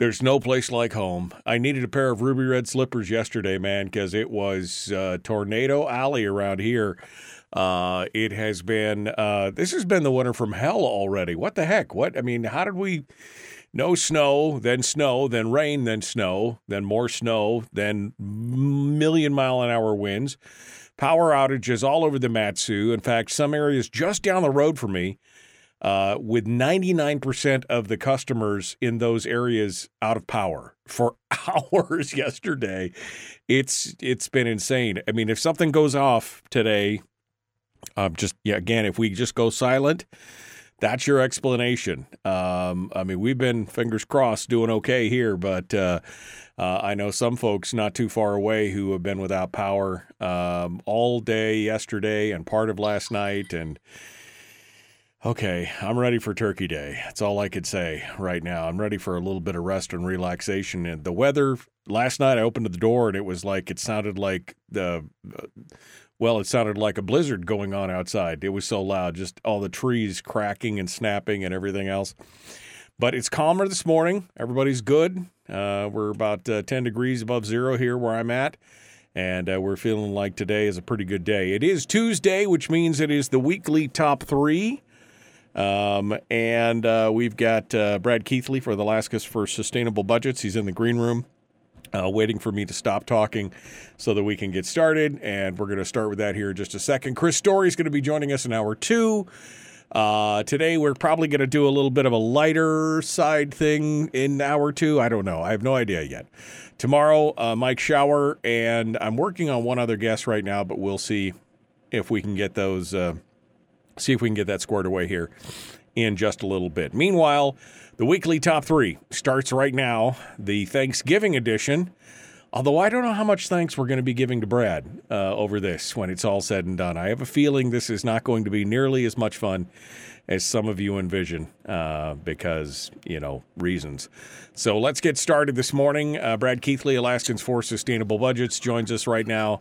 There's no place like home. I needed a pair of ruby red slippers yesterday, man, because it was uh, tornado alley around here. Uh, it has been, uh, this has been the winter from hell already. What the heck? What? I mean, how did we no snow, then snow, then rain, then snow, then more snow, then million mile an hour winds, power outages all over the Mat-Su. In fact, some areas just down the road from me, uh, with 99% of the customers in those areas out of power for hours yesterday. It's it's been insane. I mean, if something goes off today, um, just yeah, again, if we just go silent, that's your explanation. Um, I mean, we've been fingers crossed doing okay here, but uh, uh, I know some folks not too far away who have been without power um, all day yesterday and part of last night. And okay, I'm ready for Turkey Day. That's all I could say right now. I'm ready for a little bit of rest and relaxation. And the weather last night, I opened the door and it was like it sounded like the. Well, it sounded like a blizzard going on outside. It was so loud, just all the trees cracking and snapping and everything else. But it's calmer this morning. Everybody's good. Uh, we're about uh, 10 degrees above zero here where I'm at. And uh, we're feeling like today is a pretty good day. It is Tuesday, which means it is the weekly top three. Um, and uh, we've got uh, Brad Keithley for the Alaskans for Sustainable Budgets. He's in the green room uh, waiting for me to stop talking so that we can get started. And we're going to start with that here in just a second. Chris Story is going to be joining us in hour two. Uh, today, we're probably going to do a little bit of a lighter side thing in hour two. I don't know. I have no idea yet. Tomorrow, uh, Mike Shower, and I'm working on one other guest right now, but we'll see if we can get those, uh, see if we can get that squared away here in just a little bit. Meanwhile, the weekly top three starts right now, the Thanksgiving edition. Although I don't know how much thanks we're going to be giving to Brad uh, over this when it's all said and done. I have a feeling this is not going to be nearly as much fun as some of you envision uh, because, you know, reasons. So let's get started this morning. Uh, Brad Keithley, Alaskans for Sustainable Budgets, joins us right now,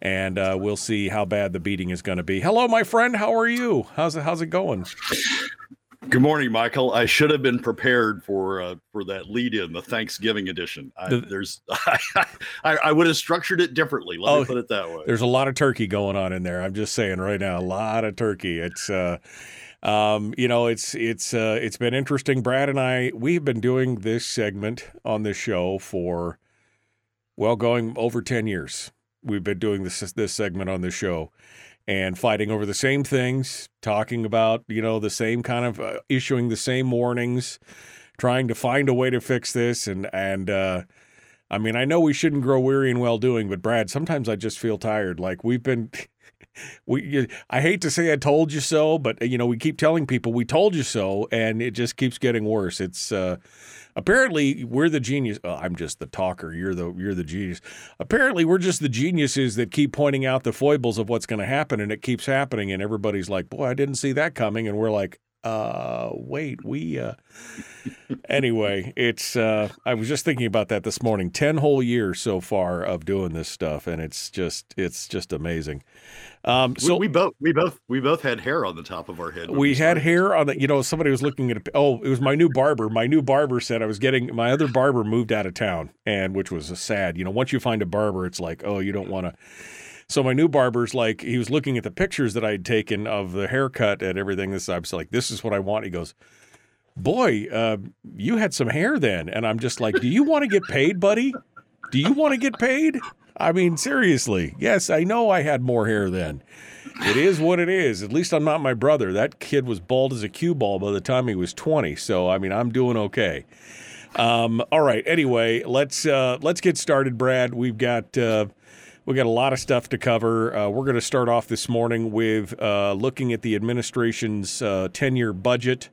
and uh, we'll see how bad the beating is going to be. Hello, my friend. How are you? How's it, how's it going? Good morning, Michael. I should have been prepared for uh, for that lead in the Thanksgiving edition. I, the, there's, I, I, would have structured it differently. Let oh, me put it that way. There's a lot of turkey going on in there. I'm just saying right now, a lot of turkey. It's, uh, um, you know, it's it's uh, it's been interesting. Brad and I, we've been doing this segment on this show for, well, going over ten years. We've been doing this this segment on the show and fighting over the same things, talking about, you know, the same kind of uh, issuing the same warnings, trying to find a way to fix this. And, and, uh, I mean, I know we shouldn't grow weary in well doing, but Brad, sometimes I just feel tired. Like we've been, we, I hate to say I told you so, but, you know, we keep telling people we told you so, and it just keeps getting worse. It's, uh, Apparently, we're the genius. Oh, I'm just the talker. You're the you're the genius. Apparently, we're just the geniuses that keep pointing out the foibles of what's going to happen, and it keeps happening. And everybody's like, "Boy, I didn't see that coming," and we're like, "Uh, wait, we." Uh... anyway, it's. Uh, I was just thinking about that this morning. Ten whole years so far of doing this stuff, and it's just it's just amazing. Um, so we, we, both we both we both had hair on the top of our head. We, we had hair on the. You know, somebody was looking at. A, oh, it was my new barber. My new barber said I was getting my other barber moved out of town, and which was a sad. You know, once you find a barber, it's like, oh, you don't want to. So my new barber's like, he was looking at the pictures that I'd taken of the haircut and everything. This I was like, this is what I want. He goes, boy, uh, you had some hair then, and I'm just like, do you want to get paid, buddy? Do you want to get paid? I mean, seriously. Yes, I know I had more hair then. It is what it is. At least I'm not my brother. That kid was bald as a cue ball by the time he was 20. So I mean, I'm doing okay. Um, all right. Anyway, let's uh, let's get started, Brad. We've got uh, we got a lot of stuff to cover. Uh, we're going to start off this morning with uh, looking at the administration's 10 year budget.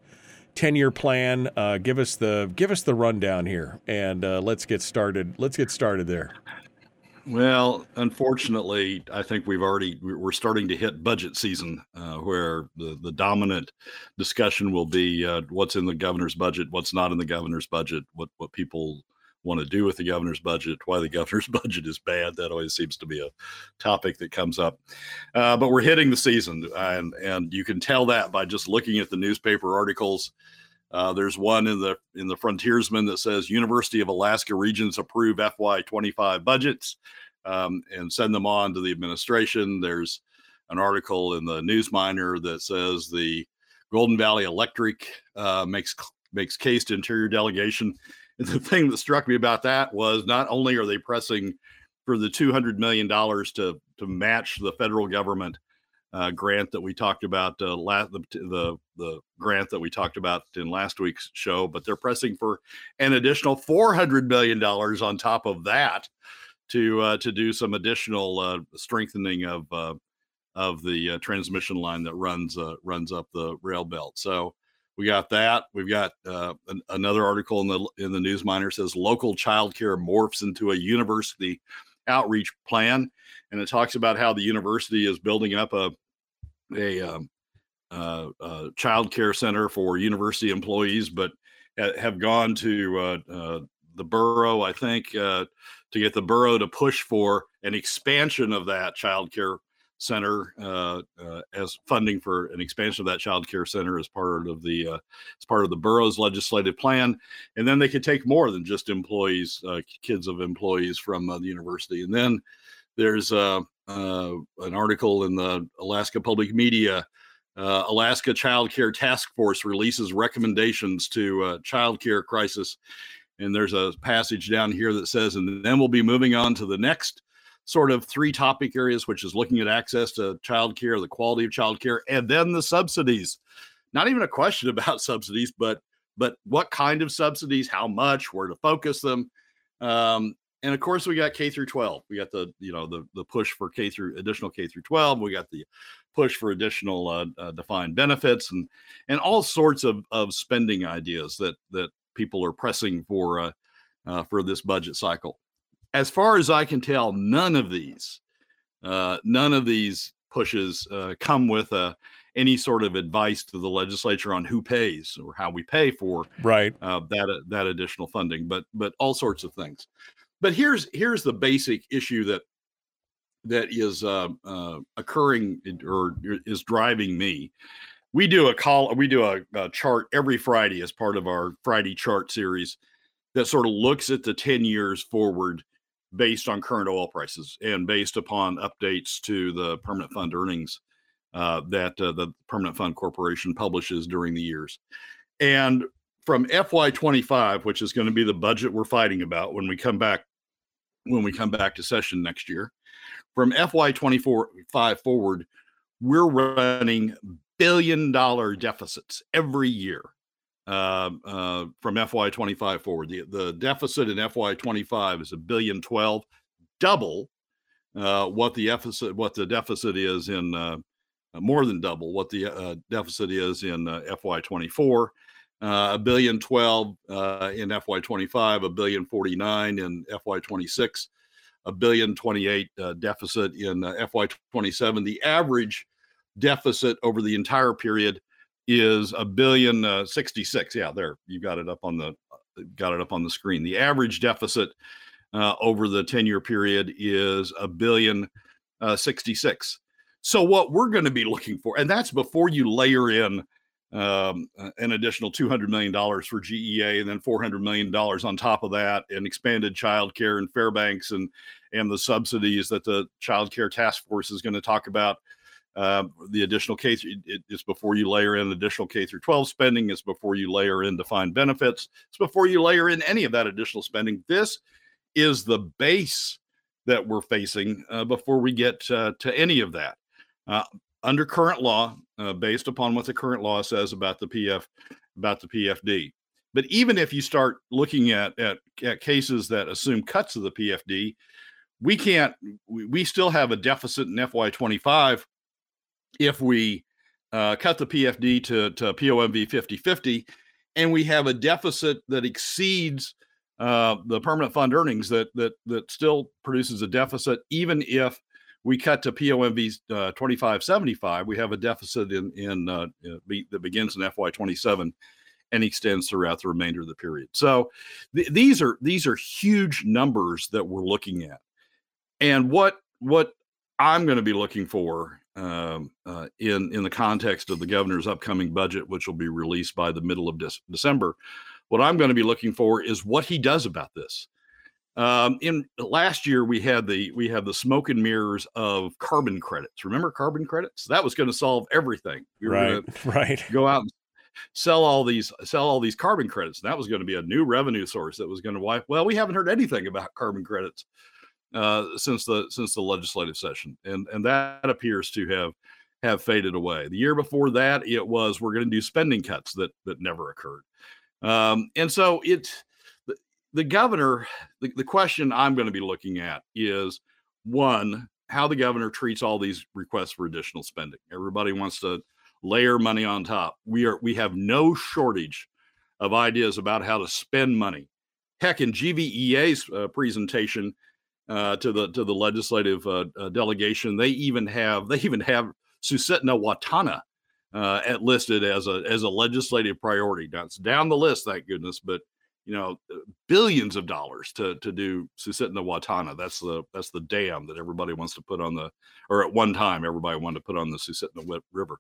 10 year plan. Uh, give us the give us the rundown here, and uh, let's get started. Let's get started there. Well, unfortunately, I think we've already we're starting to hit budget season, uh, where the the dominant discussion will be uh, what's in the governor's budget, what's not in the governor's budget, what what people want to do with the governor's budget, why the governor's budget is bad. That always seems to be a topic that comes up. Uh, but we're hitting the season, and and you can tell that by just looking at the newspaper articles. Uh, there's one in the in the Frontiersman that says University of Alaska Regents approve FY25 budgets um, and send them on to the administration. There's an article in the Newsminer that says the Golden Valley Electric uh, makes makes case to Interior Delegation and the thing that struck me about that was not only are they pressing for the two hundred million dollars to to match the federal government uh, grant that we talked about uh, last the, the the grant that we talked about in last week's show, but they're pressing for an additional four hundred million dollars on top of that to uh, to do some additional uh, strengthening of uh, of the uh, transmission line that runs runs up the rail belt. So we got that. We've got uh, an, another article in the in the Newsminer says local childcare morphs into a university outreach plan, and it talks about how the university is building up a a, um, uh, child care center for university employees, but have gone to uh, uh, the borough, I think, uh, to get the borough to push for an expansion of that child care center uh, uh, as funding for an expansion of that child care center as part of the uh, as part of the borough's legislative plan. And then they could take more than just employees uh, kids of employees from uh, the university. And then there's uh, an article in the alaska public media alaska child care task force releases recommendations to child care crisis. And there's a passage down here that says and then we'll be moving on to the next sort of three topic areas, which is looking at access to childcare, the quality of childcare, and then the subsidies. Not even a question about subsidies, but but what kind of subsidies, how much, where to focus them, um, and of course we got K through 12. We got the you know the the push for K through additional K through 12. We got the push for additional uh, uh, defined benefits and and all sorts of of spending ideas that that people are pressing for uh, uh for this budget cycle as far as I can tell, none of these, uh, none of these pushes uh, come with uh, any sort of advice to the legislature on who pays or how we pay for right uh, that uh, that additional funding, but but all sorts of things. But here's here's the basic issue that that is uh, occurring or is driving me. We do a call, we do a, a chart every Friday as part of our Friday chart series that sort of looks at the 10 years forward based on current oil prices and based upon updates to the permanent fund earnings uh, that uh, the Permanent Fund Corporation publishes during the years. And from FY25, which is going to be the budget we're fighting about when we come back when we come back to session next year, from FY24 5 forward, we're running billion dollar deficits every year uh, uh, from FY25 forward. The, the deficit in FY25 is a billion 12, double uh, what the deficit what the deficit is in uh, more than double what the uh, deficit is in uh, FY24. a billion 12 in FY25, a billion 49 in FY26, a billion 28 deficit in FY27. The average deficit over the entire period is a billion uh, 66. Yeah, there you got it up on the uh, got it up on the screen. The average deficit uh, over the 10 year period is a billion uh, 66. So what we're going to be looking for, and that's before you layer in um, an additional $200 million for GEA and then $400 million on top of that and expanded childcare and Fairbanks and and the subsidies that the child care task force is going to talk about uh, the additional K it, it's before you layer in additional K through 12 spending. It's before you layer in defined benefits. It's before you layer in any of that additional spending. This is the base that we're facing uh, before we get uh, to any of that. Uh, under current law, uh, based upon what the current law says about the PF, about the PFD. But even if you start looking at, at, at cases that assume cuts of the PFD, we can't, we, we still have a deficit in FY25 if we uh, cut the PFD to, to POMV 50 50, and we have a deficit that exceeds uh, the permanent fund earnings that that that still produces a deficit, even if we cut to POMV uh, 2575, we have a deficit in in uh, be, that begins in FY27 and extends throughout the remainder of the period. So th- these are these are huge numbers that we're looking at, and what what I'm going to be looking for um, uh, in in the context of the governor's upcoming budget, which will be released by the middle of De- December. What I'm going to be looking for is what he does about this. Um, in last year, we had the we had the smoke and mirrors of carbon credits. Remember carbon credits? That was going to solve everything. We right, right. Go out and sell all these sell all these carbon credits. that was going to be a new revenue source that was going to wipe. Well, we haven't heard anything about carbon credits uh, since the since the legislative session, and and that appears to have have faded away. The year before that, it was we're going to do spending cuts that that never occurred. Um, and so it, the, the governor, the, the question I'm going to be looking at is one, how the governor treats all these requests for additional spending. Everybody wants to layer money on top. We are we have no shortage of ideas about how to spend money. Heck, in GVEA's uh, presentation uh, to the to the legislative uh, uh delegation, they even have they even have Susitna Watana uh, at listed as a as a legislative priority. Now it's down the list, thank goodness, but you know, uh, billions of dollars to to do Susitna Watana. That's the that's the dam that everybody wants to put on the, or at one time everybody wanted to put on the Susitna River.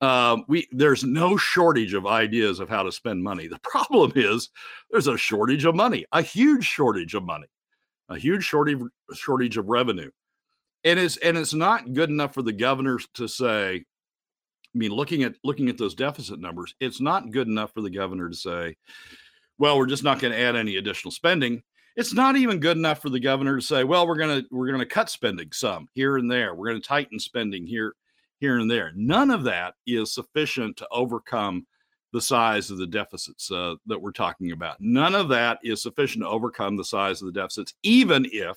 Um, we there's no shortage of ideas of how to spend money. The problem is there's a shortage of money, a huge shortage of money, a huge shortage shortage of revenue, and it's and it's not good enough for the governors to say, I mean, looking at looking at those deficit numbers, it's not good enough for the governor to say, "Well, we're just not going to add any additional spending." It's not even good enough for the governor to say, "Well, we're going to we're going to cut spending some here and there. We're going to tighten spending here here and there." None of that is sufficient to overcome the size of the deficits uh, that we're talking about. None of that is sufficient to overcome the size of the deficits, even if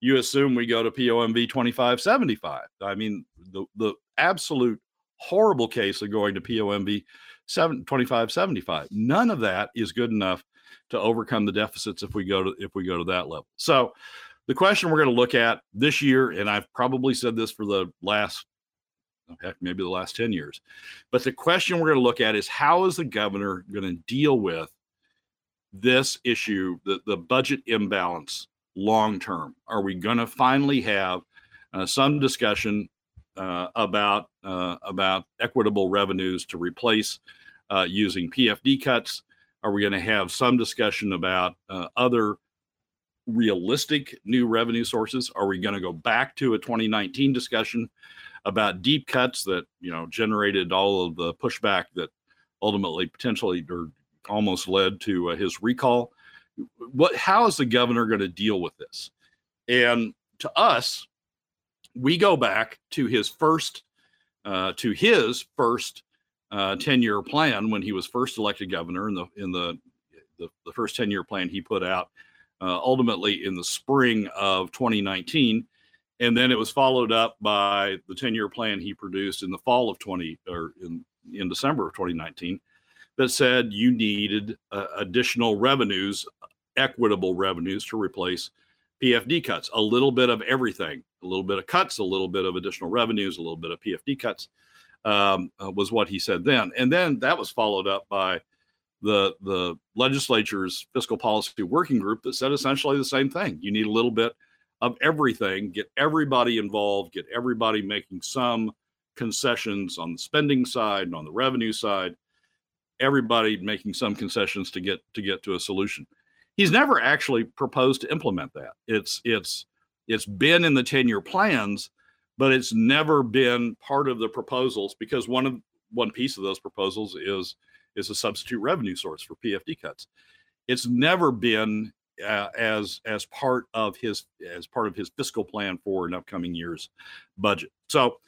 you assume we go to POMV 2575. I mean, the, the absolute horrible case of going to POMV 7, 2575. None of that is good enough to overcome the deficits if we go to if we go to that level. So the question we're going to look at this year, and I've probably said this for the last heck, maybe the last 10 years, but the question we're going to look at is how is the governor going to deal with this issue, the, the budget imbalance long term? Are we going to finally have uh, some discussion uh, about uh, about equitable revenues to replace uh, using PFD cuts? Are we going to have some discussion about uh, other realistic new revenue sources? Are we going to go back to a 2019 discussion about deep cuts that you know generated all of the pushback that ultimately potentially or almost led to uh, his recall? What? How is the governor going to deal with this? And to us, we go back to his first uh, to his first uh, 10 year plan when he was first elected governor in the in the the, the first 10 year plan he put out uh, ultimately in the spring of 2019 and then it was followed up by the 10 year plan he produced in the fall of 20 or in in December of 2019 that said you needed uh, additional revenues equitable revenues to replace PFD cuts, a little bit of everything, a little bit of cuts, a little bit of additional revenues, a little bit of PFD cuts, um, uh, was what he said then. And then that was followed up by the the legislature's fiscal policy working group that said essentially the same thing. You need a little bit of everything, get everybody involved, get everybody making some concessions on the spending side and on the revenue side, everybody making some concessions to get to get to a solution he's never actually proposed to implement that. It's it's it's been in the 10-year plans, but it's never been part of the proposals because one of one piece of those proposals is is a substitute revenue source for PFD cuts. It's never been uh, as as part of his as part of his fiscal plan for an upcoming year's budget. So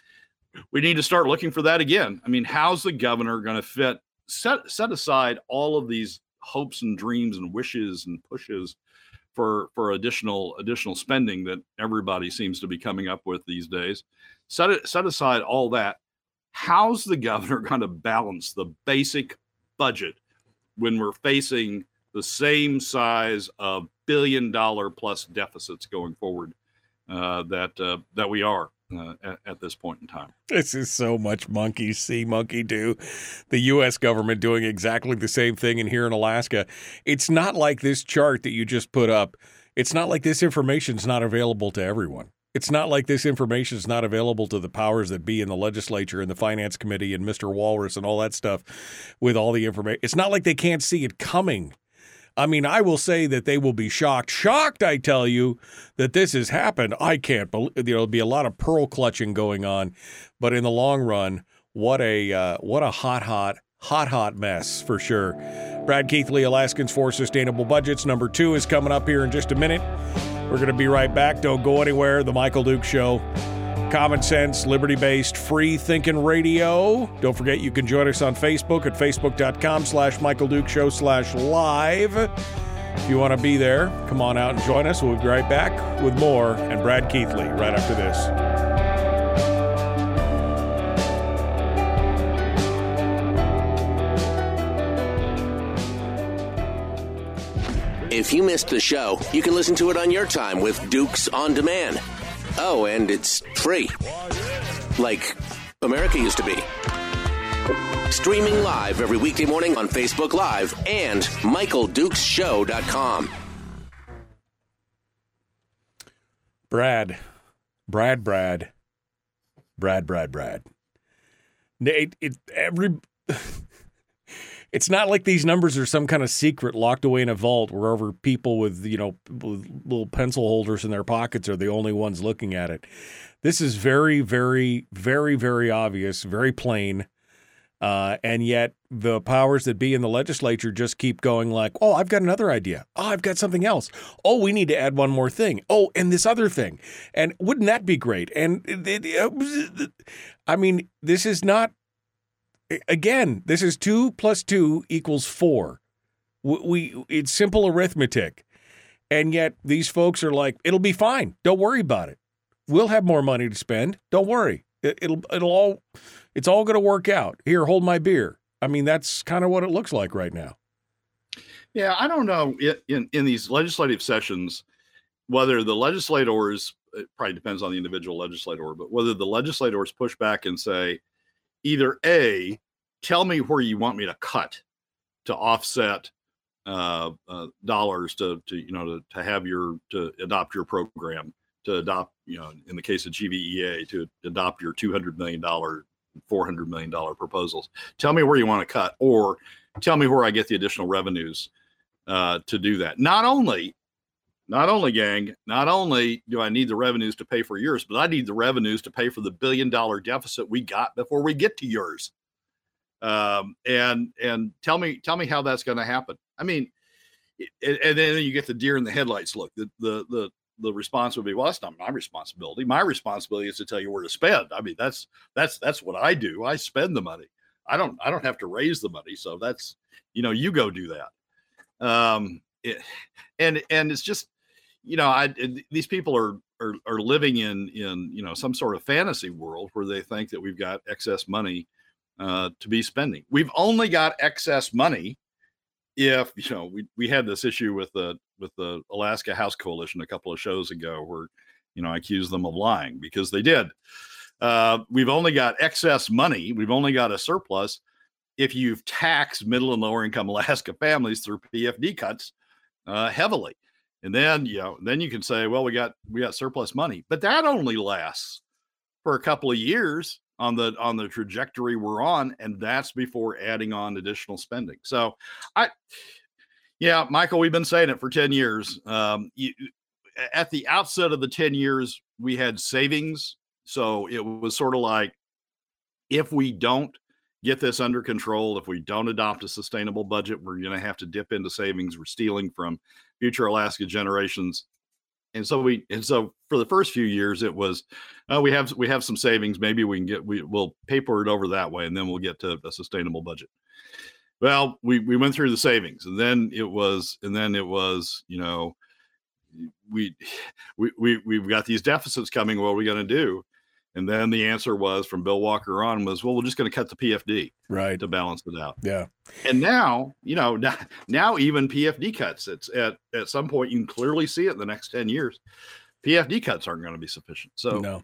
we need to start looking for that again. I mean, how's the governor going to fit set set aside all of these hopes and dreams and wishes and pushes for for additional additional spending that everybody seems to be coming up with these days. Set it set aside all that. How's the governor going to balance the basic budget when we're facing the same size of billion dollar plus deficits going forward uh, that uh, that we are uh, at, at, this point in time. This is so much monkey see, monkey do. The U.S. government doing exactly the same thing in here in Alaska. It's not like this chart that you just put up. It's not like this information is not available to everyone. It's not like this information is not available to the powers that be in the legislature and the finance committee and Mr. Walrus and all that stuff with all the information. It's not like they can't see it coming. I mean, I will say that they will be shocked. Shocked, I tell you, that this has happened. I can't believe there'll be a lot of pearl clutching going on, but in the long run, what a uh, what a hot, hot, hot, hot mess for sure. Brad Keithley, Alaskans for Sustainable Budgets. Number two is coming up here in just a minute. We're going to be right back. Don't go anywhere. The Michael Duke Show common sense, liberty based, free thinking radio. Don't forget you can join us on Facebook at facebook.com slash Michael Duke Show slash live. If you want to be there, come on out and join us. We'll be right back with more and Brad Keithley right after this. If you missed the show, you can listen to it on your time with Dukes on Demand. Oh, and it's free. Like America used to be. Streaming live every weekday morning on Facebook Live and MichaelDukesShow.com. Brad, Brad, Brad, Brad, Brad, Brad. It, it, every it's not like these numbers are some kind of secret locked away in a vault wherever people with you know little pencil holders in their pockets are the only ones looking at it. This is very, very, very, very obvious, very plain. Uh, and yet the powers that be in the legislature just keep going like, oh, I've got another idea. Oh, I've got something else. Oh, we need to add one more thing. Oh, and this other thing. And wouldn't that be great? And I mean, this is not again, this is two plus two equals four. We, it's simple arithmetic, and yet these folks are like, it'll be fine. Don't worry about it. We'll have more money to spend. Don't worry. It, it'll it'll all it's all going to work out. Here, hold my beer. I mean, that's kind of what it looks like right now. Yeah, I don't know in in these legislative sessions whether the legislators it probably depends on the individual legislator, but whether the legislators push back and say either a tell me where you want me to cut to offset uh, uh, dollars to, to you know to, to have your to adopt your program to adopt you know in the case of GVEA to adopt your 200 million dollar 400 million dollar proposals. Tell me where you want to cut or tell me where I get the additional revenues uh, to do that. Not only not only gang not only do I need the revenues to pay for yours but I need the revenues to pay for the billion dollar deficit we got before we get to yours um, and and tell me tell me how that's going to happen. I mean, and, and, then you get the deer in the headlights look. The the the the response would be, well, that's not my responsibility. My responsibility is to tell you where to spend. I mean, that's that's that's what I do. I spend the money. I don't I don't have to raise the money. So that's you know you go do that. Um, it, and and it's just you know I these people are are are living in in you know some sort of fantasy world where they think that we've got excess money uh, to be spending. We've only got excess money if you know we we had this issue with the with the Alaska House Coalition a couple of shows ago where you know I accused them of lying because they did. Uh, we've only got excess money. We've only got a surplus if you've taxed middle and lower income Alaska families through PFD cuts uh, heavily. And then you know, then you can say, well, we got we got surplus money, but that only lasts for a couple of years on the on the trajectory we're on and that's before adding on additional spending. So i yeah michael we've been saying it for 10 years. Um, you, at the outset of the 10 years we had savings. So it was sort of like if we don't get this under control if we don't adopt a sustainable budget we're going to have to dip into savings we're stealing from future Alaska generations. And so we and so for the first few years it was uh, we have we have some savings maybe we can get we will paper it over that way and then we'll get to a sustainable budget. Well, we we went through the savings and then it was and then it was you know we we, we we've got these deficits coming what are we going to do and then the answer was from Bill Walker on was, well, we're just going to cut the PFD right to balance it out. Yeah. And now, you know, now, now even PFD cuts, it's at at some point you can clearly see it in the next 10 years. PFD cuts aren't going to be sufficient. So no.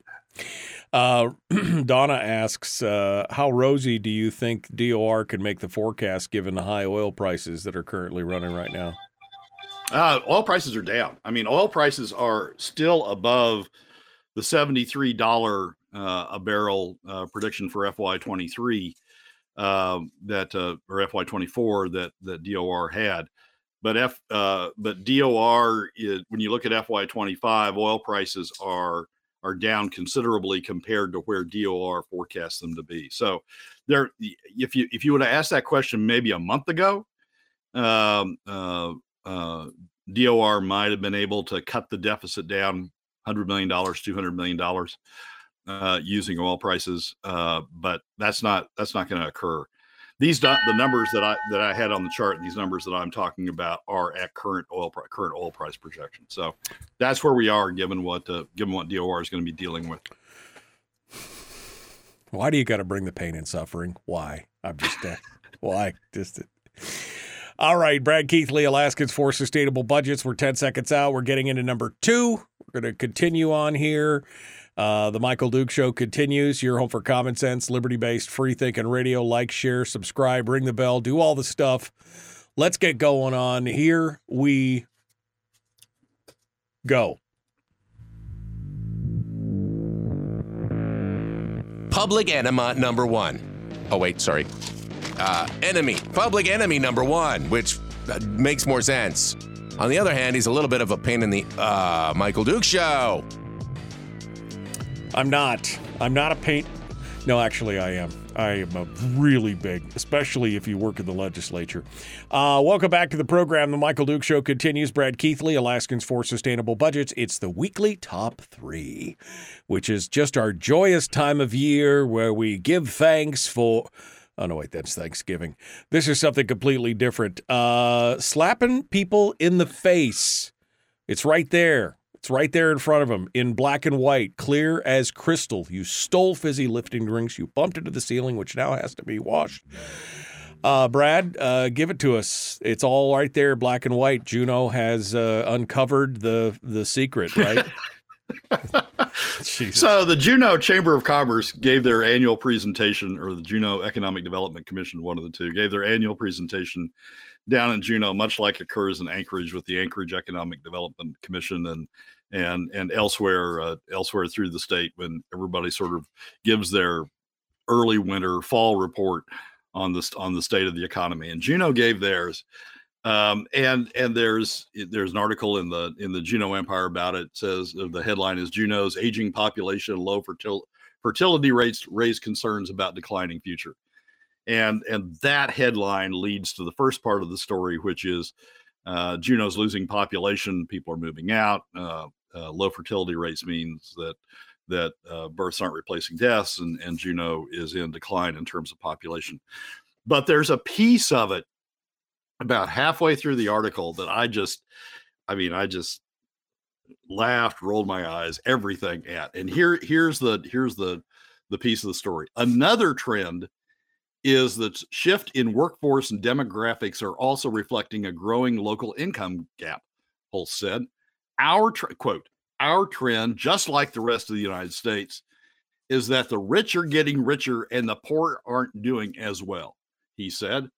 Uh, Donna asks, uh, how rosy do you think DOR can make the forecast given the high oil prices that are currently running right now? Uh, oil prices are down. I mean, oil prices are still above the $73 uh, a barrel uh, prediction for FY23 um, that uh, or FY24 that that DOR had. But F uh, but DOR is, when you look at FY25, oil prices are are down considerably compared to where DOR forecasts them to be. So there, if you if you would have asked that question maybe a month ago, um, uh, uh, DOR might have been able to cut the deficit down hundred million dollars, two hundred million dollars uh, using oil prices, uh, but that's not that's not going to occur. These the numbers that I that I had on the chart, these numbers that I'm talking about are at current oil current oil price projection. So that's where we are, given what uh, given what DOR is going to be dealing with. Why do you got to bring the pain and suffering? Why? I'm just uh, why just. All right, Brad Keithley, Alaskans for Sustainable Budgets. We're 10 seconds out. We're getting into number two. We're going to continue on here. Uh, the Michael Duke Show continues. Your home for common sense, liberty based, free thinking radio. Like, share, subscribe, ring the bell, do all the stuff. Let's get going on. Here we go. Public enema number one. Oh, wait, sorry. Uh, enemy. Public enemy number one, which uh, makes more sense. On the other hand, he's a little bit of a pain in the uh, Michael Duke show. I'm not. I'm not a paint. No, actually, I am. I am a really big, especially if you work in the legislature. Uh, welcome back to the program. The Michael Duke Show continues. Brad Keithley, Alaskans for Sustainable Budgets. It's the weekly top three, which is just our joyous time of year where we give thanks for. Oh, no, wait, that's Thanksgiving. This is something completely different. Uh, slapping people in the face. It's right there. It's right there in front of him in black and white, clear as crystal. You stole fizzy lifting drinks. You bumped into the ceiling, which now has to be washed. Uh, Brad, uh, give it to us. It's all right there, black and white. Juneau has uh, uncovered the the secret, right? so the Juneau Chamber of Commerce gave their annual presentation, or the Juneau Economic Development Commission, one of the two, gave their annual presentation down in Juneau, much like occurs in Anchorage with the Anchorage Economic Development Commission and and and elsewhere uh, elsewhere through the state when everybody sort of gives their early winter fall report on this on the state of the economy. And Juneau gave theirs. Um, and and there's there's an article in the in the Juneau Empire about it. it says uh, the headline is Juneau's aging population, low fertil- fertility rates raise concerns about declining future and and that headline leads to the first part of the story, which is uh, Juneau's losing population. People are moving out. Uh, uh, low fertility rates means that that uh, births aren't replacing deaths, and and Juneau is in decline in terms of population. But there's a piece of it about halfway through the article that I just, I mean, I just laughed, rolled my eyes, everything at. And here here's the here's the the piece of the story. Another trend is that shift in workforce and demographics are also reflecting a growing local income gap, Holst said. Our tr- quote, our trend, just like the rest of the United States, is that the rich are getting richer and the poor aren't doing as well, he said.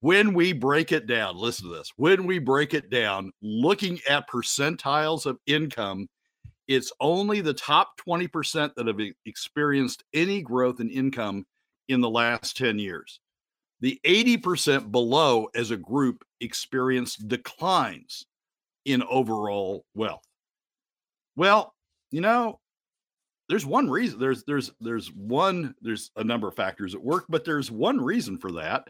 When we break it down, listen to this. When we break it down, looking at percentiles of income, it's only the top 20% that have experienced any growth in income in the last 10 years. The 80% below as a group experienced declines in overall wealth. Well, you know, there's one reason there's there's there's one there's a number of factors at work, but there's one reason for that.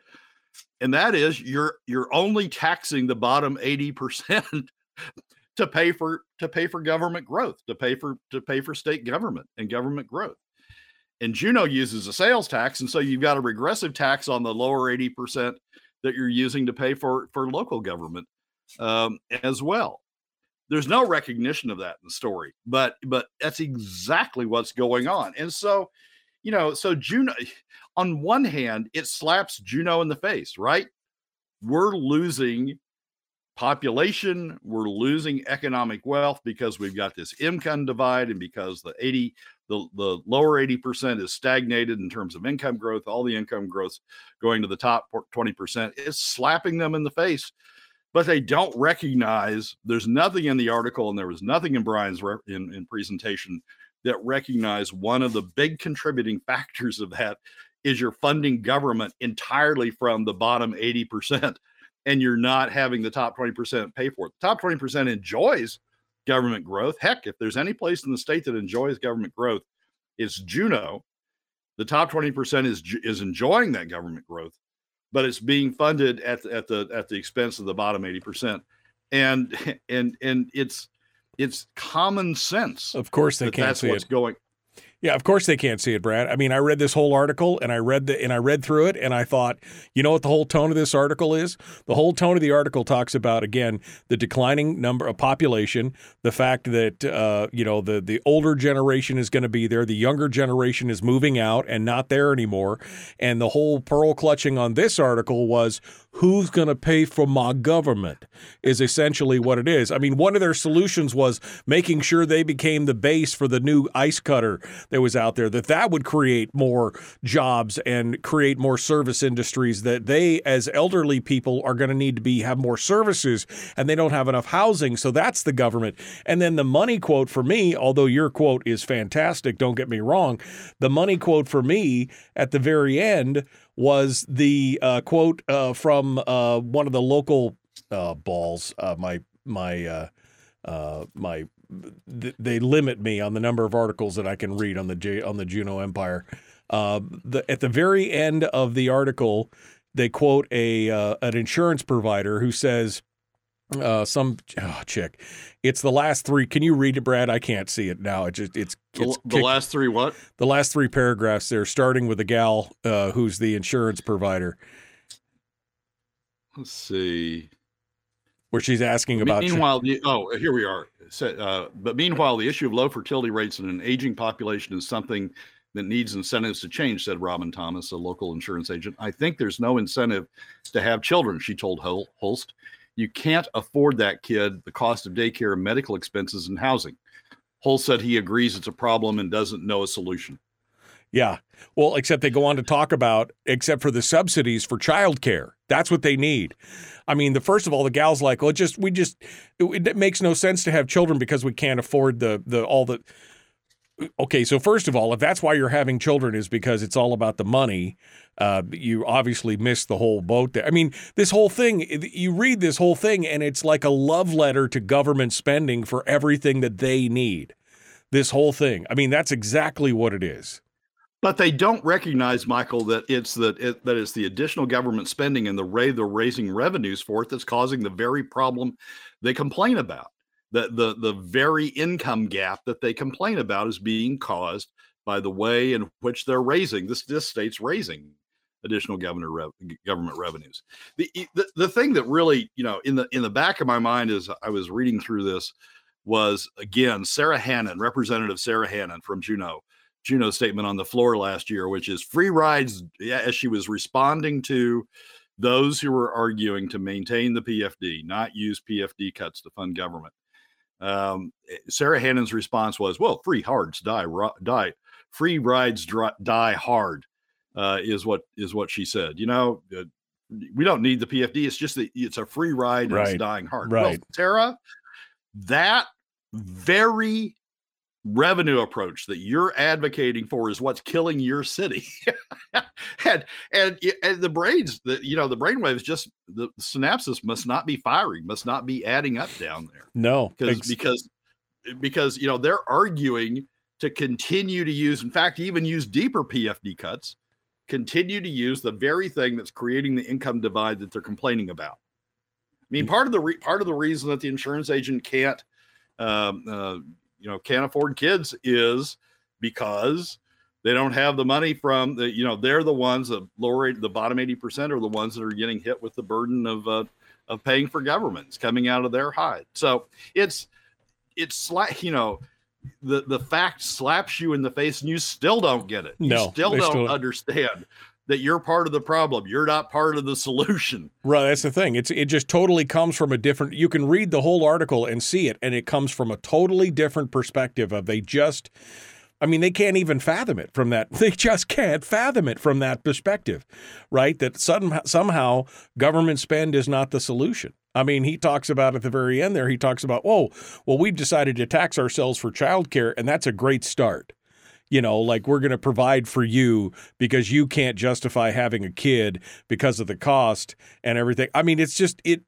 And that is you're you're only taxing the bottom 80% to pay for to pay for government growth, to pay for to pay for state government and government growth. And Juneau uses a sales tax, and so you've got a regressive tax on the lower eighty percent that you're using to pay for for local government um, as well. There's no recognition of that in the story, but but that's exactly what's going on. And so, you know, so Juneau, on one hand, it slaps Juneau in the face, right? We're losing population, we're losing economic wealth because we've got this income divide, and because the 80 the, the lower 80% is stagnated in terms of income growth, all the income growth going to the top 20%, is slapping them in the face. But they don't recognize there's nothing in the article, and there was nothing in Brian's re- in, in presentation that recognize one of the big contributing factors of that is you're funding government entirely from the bottom 80% and you're not having the top 20% pay for it. The top 20% enjoys government growth. Heck, if there's any place in the state that enjoys government growth, it's Juneau. The top 20% is is enjoying that government growth, but it's being funded at the, at the at the expense of the bottom 80%. And and and it's it's common sense. Of course they that can't that's see what's it. going Yeah, of course they can't see it, Brad. I mean, I read this whole article and I read the and I read through it and I thought, you know what the whole tone of this article is? The whole tone of the article talks about again the declining number of population, the fact that uh, you know the the older generation is going to be there, the younger generation is moving out and not there anymore, and the whole pearl clutching on this article was who's going to pay for my government is essentially what it is. I mean, one of their solutions was making sure they became the base for the new ice cutter that was out there that that would create more jobs and create more service industries that they as elderly people are going to need to be have more services and they don't have enough housing so that's the government and then the money quote for me although your quote is fantastic don't get me wrong the money quote for me at the very end was the uh, quote uh, from uh, one of the local uh, balls uh, my my uh, my th- they limit me on the number of articles that I can read on the J- on the Juneau Empire. Uh, the, at the very end of the article, they quote a an insurance provider who says, uh, "Some oh, chick, it's the last three. Can you read it, Brad? I can't see it now. It just it's the, it's the kicked- last three what? the last three paragraphs there, starting with the gal uh, who's the insurance provider, Let's see. where she's asking about. meanwhile, the, oh, here we are. Uh, but meanwhile, the issue of low fertility rates in an aging population is something that needs incentives to change," said Robin Thomas, a local insurance agent. "I think there's no incentive to have children," she told Holst. "You can't afford that kid, the cost of daycare, medical expenses, and housing." Holst said he agrees it's a problem and doesn't know a solution. Yeah. Well, except they go on to talk about, except for the subsidies for childcare. That's what they need. I mean, the first of all, the gal's like, well, it just we just it, it makes no sense to have children because we can't afford the the all the. Okay, so first of all, if that's why you're having children is because it's all about the money, uh, you obviously missed the whole boat there. I mean, this whole thing, you read this whole thing, and it's like a love letter to government spending for everything that they need. This whole thing. I mean, that's exactly what it is. But they don't recognize, Michael, that it's the it, that it's the additional government spending and the way they're raising revenues for it that's causing the very problem they complain about. The the the very income gap that they complain about is being caused by the way in which they're raising this this state's raising additional governor rev, government revenues. The, the the thing that really you know in the in the back of my mind as I was reading through this was again Sara Hannan, Representative Sara Hannan from Juneau. Juneau statement on the floor last year, which is free rides, as she was responding to those who were arguing to maintain the PFD, not use PFD cuts to fund government. Um, Sara Hannan's response was, "Well, free hards die, ri- die, free rides die hard," uh, is what is what she said. You know, uh, we don't need the PFD. It's just that it's a free ride and Right. it's dying hard. Right. Well, Sarah, that very revenue approach that you're advocating for is what's killing your city. And, and and the brains that you know the brainwaves just the synapses must not be firing must not be adding up down there. No, because ex- because because you know they're arguing to continue to use in fact even use deeper pfd cuts continue to use the very thing that's creating the income divide that they're complaining about. I mean, part of the re- part of the reason that the insurance agent can't, um, uh, you know, can't afford kids is because they don't have the money from the, you know, they're the ones that lower the bottom eighty percent are the ones that are getting hit with the burden of uh, of paying for governments coming out of their hide. So it's it's like you know the the fact slaps you in the face and you still don't get it. You No, still don't still- understand that you're part of the problem. You're not part of the solution. Right, that's the thing. It's it just totally comes from a different. You can read the whole article and see it, and it comes from a totally different perspective. Of they just, I mean, they can't even fathom it from that. They just can't fathom it from that perspective, right? That sudden somehow government spend is not the solution. I mean, he talks about at the very end there. He talks about, whoa, well, we've decided to tax ourselves for childcare, and that's a great start you know, like we're going to provide for you because you can't justify having a kid because of the cost and everything. I mean, it's just it.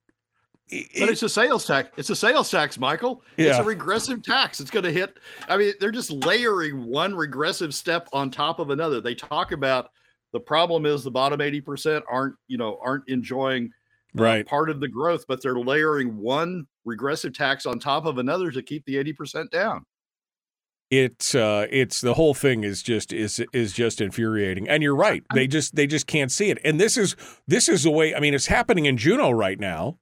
it- But it's a sales tax. It's a sales tax, Michael. Yeah. It's a regressive tax. It's going to hit. I mean, they're just layering one regressive step on top of another. They talk about the problem is the bottom 80% aren't, you know, aren't enjoying uh, right. part of the growth, but they're layering one regressive tax on top of another to keep the 80% down. It's uh, it's the whole thing is just is is just infuriating. And you're right. They just they just can't see it. And this is this is the way. I mean, it's happening in Juneau right now.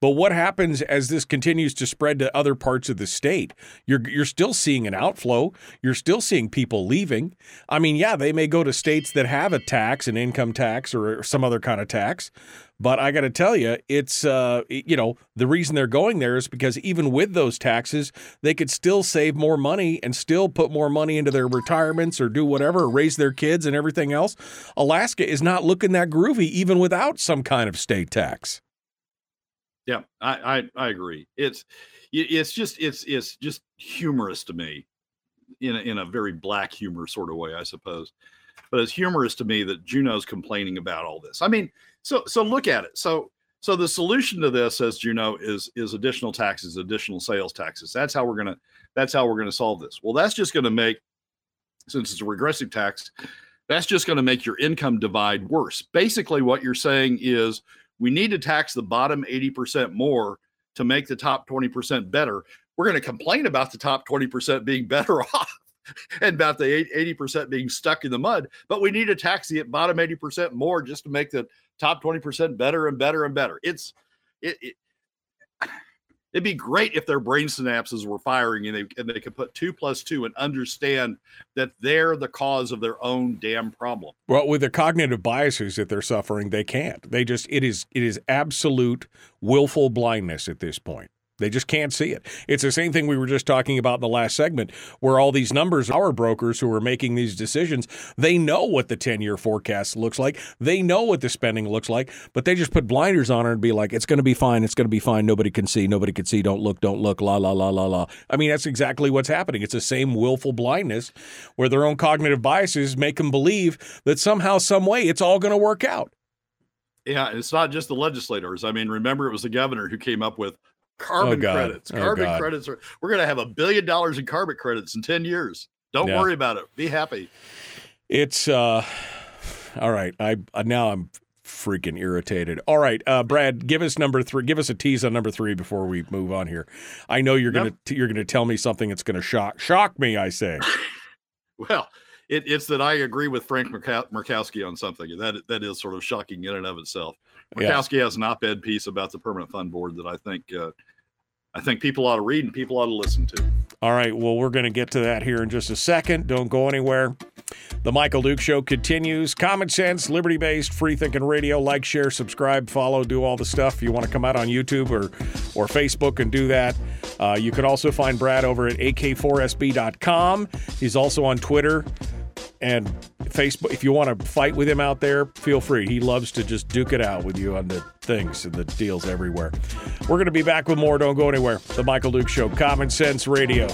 But what happens as this continues to spread to other parts of the state? You're you're still seeing an outflow. You're still seeing people leaving. I mean, yeah, they may go to states that have a tax, an income tax, or some other kind of tax. But I got to tell you, it's uh, you know the reason they're going there is because even with those taxes, they could still save more money and still put more money into their retirements or do whatever, or raise their kids and everything else. Alaska is not looking that groovy even without some kind of state tax. Yeah, I, I, I agree. It's, it's just, it's, it's just humorous to me in a, in a very black humor sort of way, I suppose. But it's humorous to me that Juneau's complaining about all this. I mean, so, so look at it. So, so the solution to this, says Juneau, is is additional taxes, additional sales taxes. That's how we're gonna, that's how we're gonna solve this. Well, that's just gonna make, since it's a regressive tax, that's just gonna make your income divide worse. Basically, what you're saying is we need to tax the bottom 80% more to make the top 20% better. We're going to complain about the top 20% being better off and about the 80% being stuck in the mud, but we need to tax the bottom 80% more just to make the top 20% better and better and better. It's it, it it'd be great if their brain synapses were firing and they and they could put two plus two and understand that they're the cause of their own damn problem. Well, with the cognitive biases that they're suffering, they can't. They just it is it is absolute willful blindness at this point. They just can't see it. It's the same thing we were just talking about in the last segment, where all these numbers, our brokers who are making these decisions, they know what the 10 year forecast looks like. They know what the spending looks like, but they just put blinders on it and be like, it's going to be fine. It's going to be fine. Nobody can see. Nobody can see. Don't look. Don't look. La, la, la, la, la. I mean, that's exactly what's happening. It's the same willful blindness where their own cognitive biases make them believe that somehow, some way, it's all going to work out. Yeah, it's not just the legislators. I mean, remember it was the governor who came up with carbon God. credits. Oh, Carbon God. credits are we're going to have a billion dollars in carbon credits in 10 years. Don't Yeah. worry about it. Be happy. It's uh all right. I uh, now I'm freaking irritated. All right, uh Brad, give us number 3. Give us a tease on number 3 before we move on here. I know you're going to you're to tell me something that's going to shock shock me, I say. Well, it, it's that I agree with Frank Murkowski on something. That that is sort of shocking in and of itself. Yeah. Murkowski has an op-ed piece about the permanent fund board that I think uh, I think people ought to read and people ought to listen to. All right, well, we're going to get to that here in just a second. Don't go anywhere. The Michael Duke Show continues. Common sense, liberty based, free thinking radio. Like, share, subscribe, follow, do all the stuff. If you want to come out on YouTube or, or Facebook and do that, uh, you can also find Brad over at ak4sb.com. He's also on Twitter and Facebook. If you want to fight with him out there, feel free. He loves to just duke it out with you on the things and the deals everywhere. We're going to be back with more. Don't go anywhere. The Michael Duke Show, Common Sense Radio.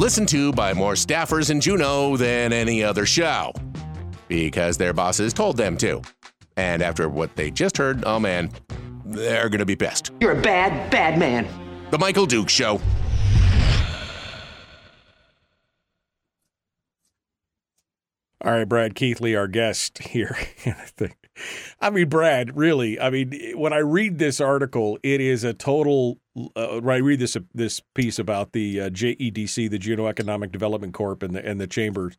Listened to by more staffers in Juneau than any other show. Because their bosses told them to. And after what they just heard, oh man, they're gonna be pissed. You're a bad, bad man. The Michael Duke Show. All right, Brad Keithley, our guest here. I mean, Brad, really. I mean, when I read this article, it is a total. Uh, when I read this uh, this piece about the uh, JEDC, the Juneau Economic Development Corp, and the and the Chambers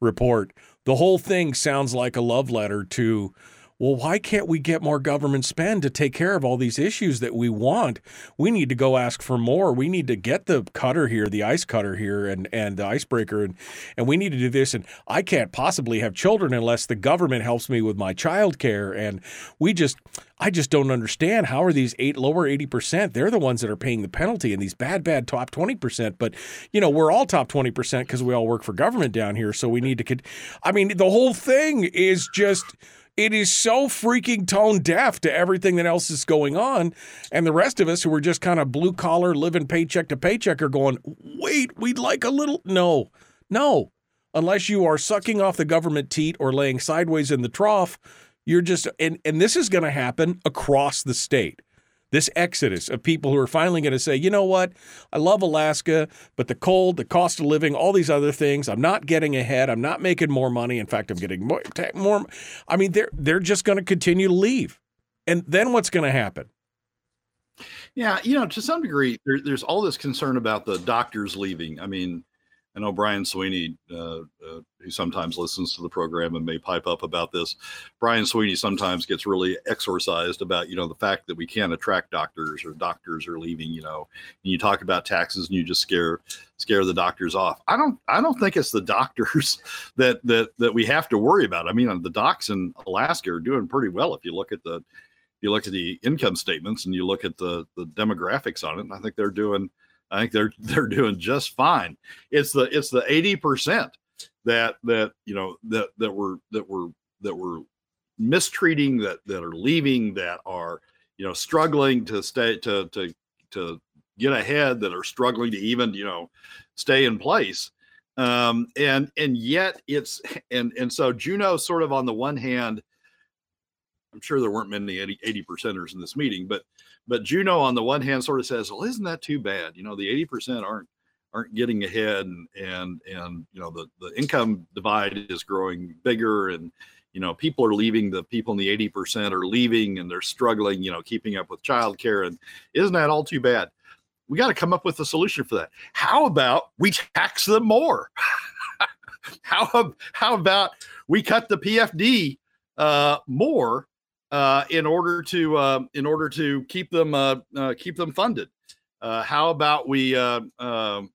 report, the whole thing sounds like a love letter to well, why can't we get more government spend to take care of all these issues that we want? We need to go ask for more. We need to get the cutter here, the ice cutter here, and and the icebreaker, and and we need to do this. And I can't possibly have children unless the government helps me with my child care. And we just, I just don't understand how are these eight lower eighty percent? They're the ones that are paying the penalty, and these bad, bad top twenty percent. But you know, we're all top twenty percent because we all work for government down here. So we need to. I mean, the whole thing is just it is so freaking tone deaf to everything that else is going on. And the rest of us who are just kind of blue collar, living paycheck to paycheck are going, wait, we'd like a little. No, no. Unless you are sucking off the government teat or laying sideways in the trough, you're just, and, and this is going to happen across the state this exodus of people who are finally going to say, you know what, I love Alaska, but the cold, the cost of living, all these other things, I'm not getting ahead. I'm not making more money. In fact, I'm getting more. more I mean, they're they're just going to continue to leave, and then what's going to happen? Yeah, you know, to some degree, there, there's all this concern about the doctors leaving. I mean, I know Brian Sweeney, uh, uh, who sometimes listens to the program and may pipe up about this. Brian Sweeney sometimes gets really exorcised about, you know, the fact that we can't attract doctors or doctors are leaving. You know, and you talk about taxes and you just scare scare the doctors off. I don't I don't think it's the doctors that that that we have to worry about. I mean, the docs in Alaska are doing pretty well if you look at the you look at the income statements and you look at the the demographics on it. I think they're doing I think they're they're doing just fine. It's the it's the eighty percent that that you know that that were that were that were mistreating that that are leaving that are you know struggling to stay to to to get ahead that are struggling to even you know stay in place um and and yet it's and and so juneau sort of on the one hand i'm sure there weren't many 80, 80 percenters in this meeting but but Juneau, on the one hand, sort of says, "Well, isn't that too bad? You know, the eighty percent aren't aren't getting ahead, and and and you know, the the income divide is growing bigger, and you know, people are leaving. The people in the eighty percent are leaving, and they're struggling. You know, keeping up with childcare, and isn't that all too bad? We got to come up with a solution for that. How about we tax them more? how how about we cut the PFD uh, more uh, in order to uh, in order to keep them uh, uh keep them funded. Uh, how about we uh, um,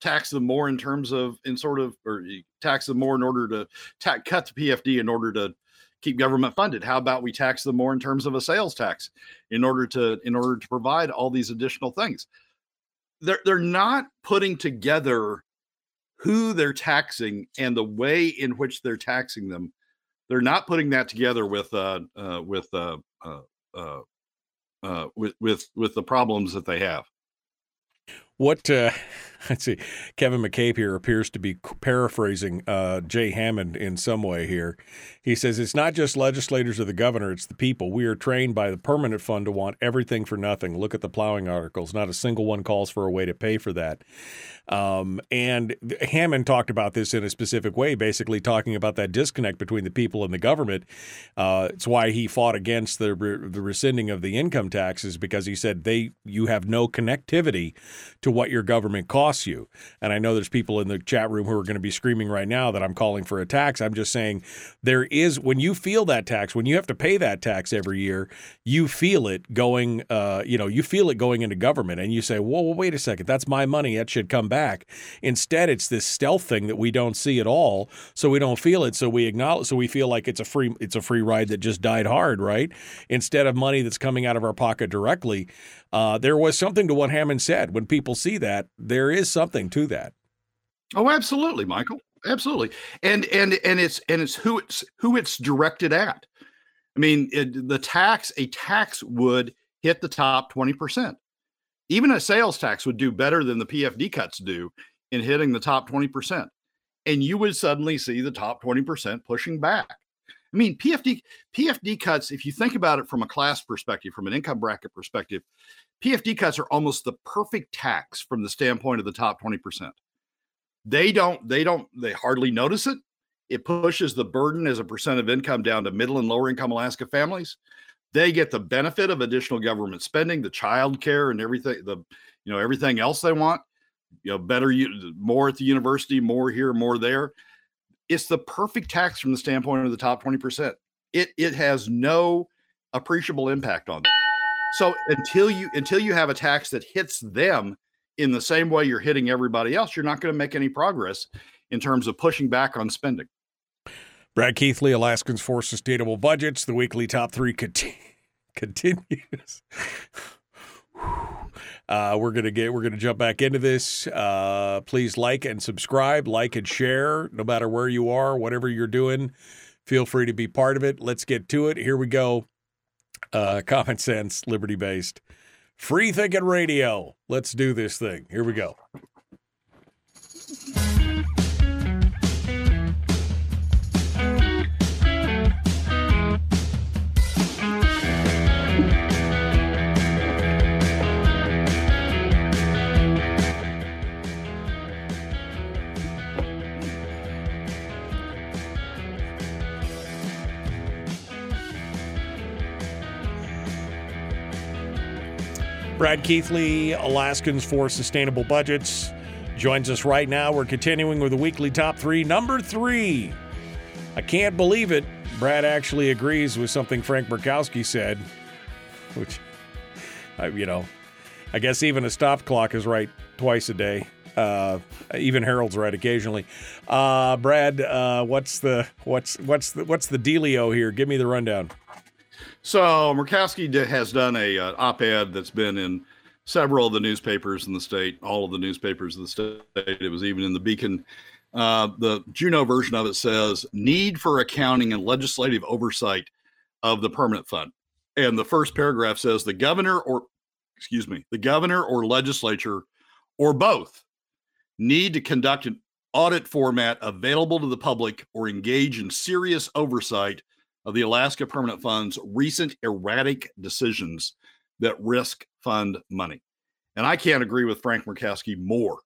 tax them more in terms of in sort of or tax them more in order to ta- cut the PFD in order to keep government funded? How about we tax them more in terms of a sales tax in order to in order to provide all these additional things? They're they're not putting together who they're taxing and the way in which they're taxing them they're not putting that together with uh, uh with uh, uh, uh, uh, with with with the problems that they have. What let's see, Kevin McCabe here appears to be paraphrasing uh, Jay Hammond in some way here. He says it's not just legislators or the governor; it's the people. We are trained by the permanent fund to want everything for nothing. Look at the plowing articles; not a single one calls for a way to pay for that. Um, and Hammond talked about this in a specific way, basically talking about that disconnect between the people and the government. Uh, it's why he fought against the the rescinding of the income taxes because he said they you have no connectivity to what your government costs you. And I know there's people in the chat room who are going to be screaming right now that I'm calling for a tax. I'm just saying there is when you feel that tax, when you have to pay that tax every year, you feel it going. Uh, you know, you feel it going into government, and you say, "Whoa, well, wait a second, that's my money. That should come back." Instead, it's this stealth thing that we don't see at all, so we don't feel it. So we acknowledge. So we feel like it's a free it's a free ride that just died hard, right? Instead of money that's coming out of our pocket directly. Uh, there was something to what Hammond said. When people see that, there is something to that. Oh, absolutely, Michael. Absolutely. And and and it's and it's who it's who it's directed at. I mean, it, the tax a tax would hit the top 20%. Even a sales tax would do better than the PFD cuts do in hitting the top 20%. And you would suddenly see the top 20% pushing back. I mean, PFD PFD cuts, if you think about it from a class perspective, from an income bracket perspective, PFD cuts are almost the perfect tax from the standpoint of the top 20%. They don't, they don't, they hardly notice it. It pushes the burden as a percent of income down to middle and lower income Alaska families. They get the benefit of additional government spending, the child care and everything, the you know, everything else they want. You know, better you more at the university, more here, more there. It's the perfect tax from the standpoint of the top 20%. It it has no appreciable impact on them. So until you until you have a tax that hits them in the same way you're hitting everybody else, you're not going to make any progress in terms of pushing back on spending. Brad Keithley, Alaskans for Sustainable Budgets. The weekly top three conti- continues. Uh, we're gonna get we're gonna jump back into this. Uh, please like and subscribe, like and share, no matter where you are, whatever you're doing. Feel free to be part of it. Let's get to it. Here we go. Uh, common sense, liberty based, free thinking radio. Let's do this thing. Here we go. Brad Keithley, Alaskans for Sustainable Budgets, joins us right now. We're continuing with the weekly top three. Number three, I can't believe it. Brad actually agrees with something Frank Murkowski said, which, you know, I guess even a stop clock is right twice a day. Uh, even Harold's right occasionally. Uh, Brad, uh, what's the what's what's the what's the dealio here? Give me the rundown. So Murkowski has done a uh, op-ed that's been in several of the newspapers in the state, all of the newspapers of the state. It was even in the Beacon. Uh, the Juneau version of it says need for accounting and legislative oversight of the permanent fund. And the first paragraph says the governor or excuse me, the governor or legislature or both need to conduct an audit format available to the public or engage in serious oversight of the Alaska Permanent Fund's recent erratic decisions that risk fund money. And I can't agree with Frank Murkowski more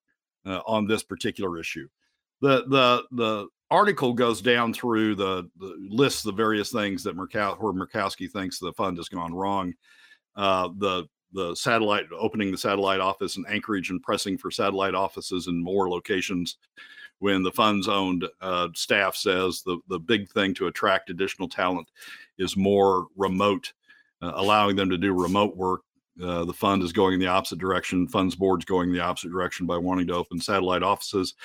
uh, on this particular issue. The the the article goes down through the, the lists the various things that Murkow, where Murkowski thinks the fund has gone wrong. Uh, the the satellite opening the satellite office in Anchorage and pressing for satellite offices in more locations when the fund's owned uh, staff says the, the big thing to attract additional talent is more remote, uh, allowing them to do remote work. Uh, the fund is going in the opposite direction. Funds board's going in the opposite direction by wanting to open satellite offices.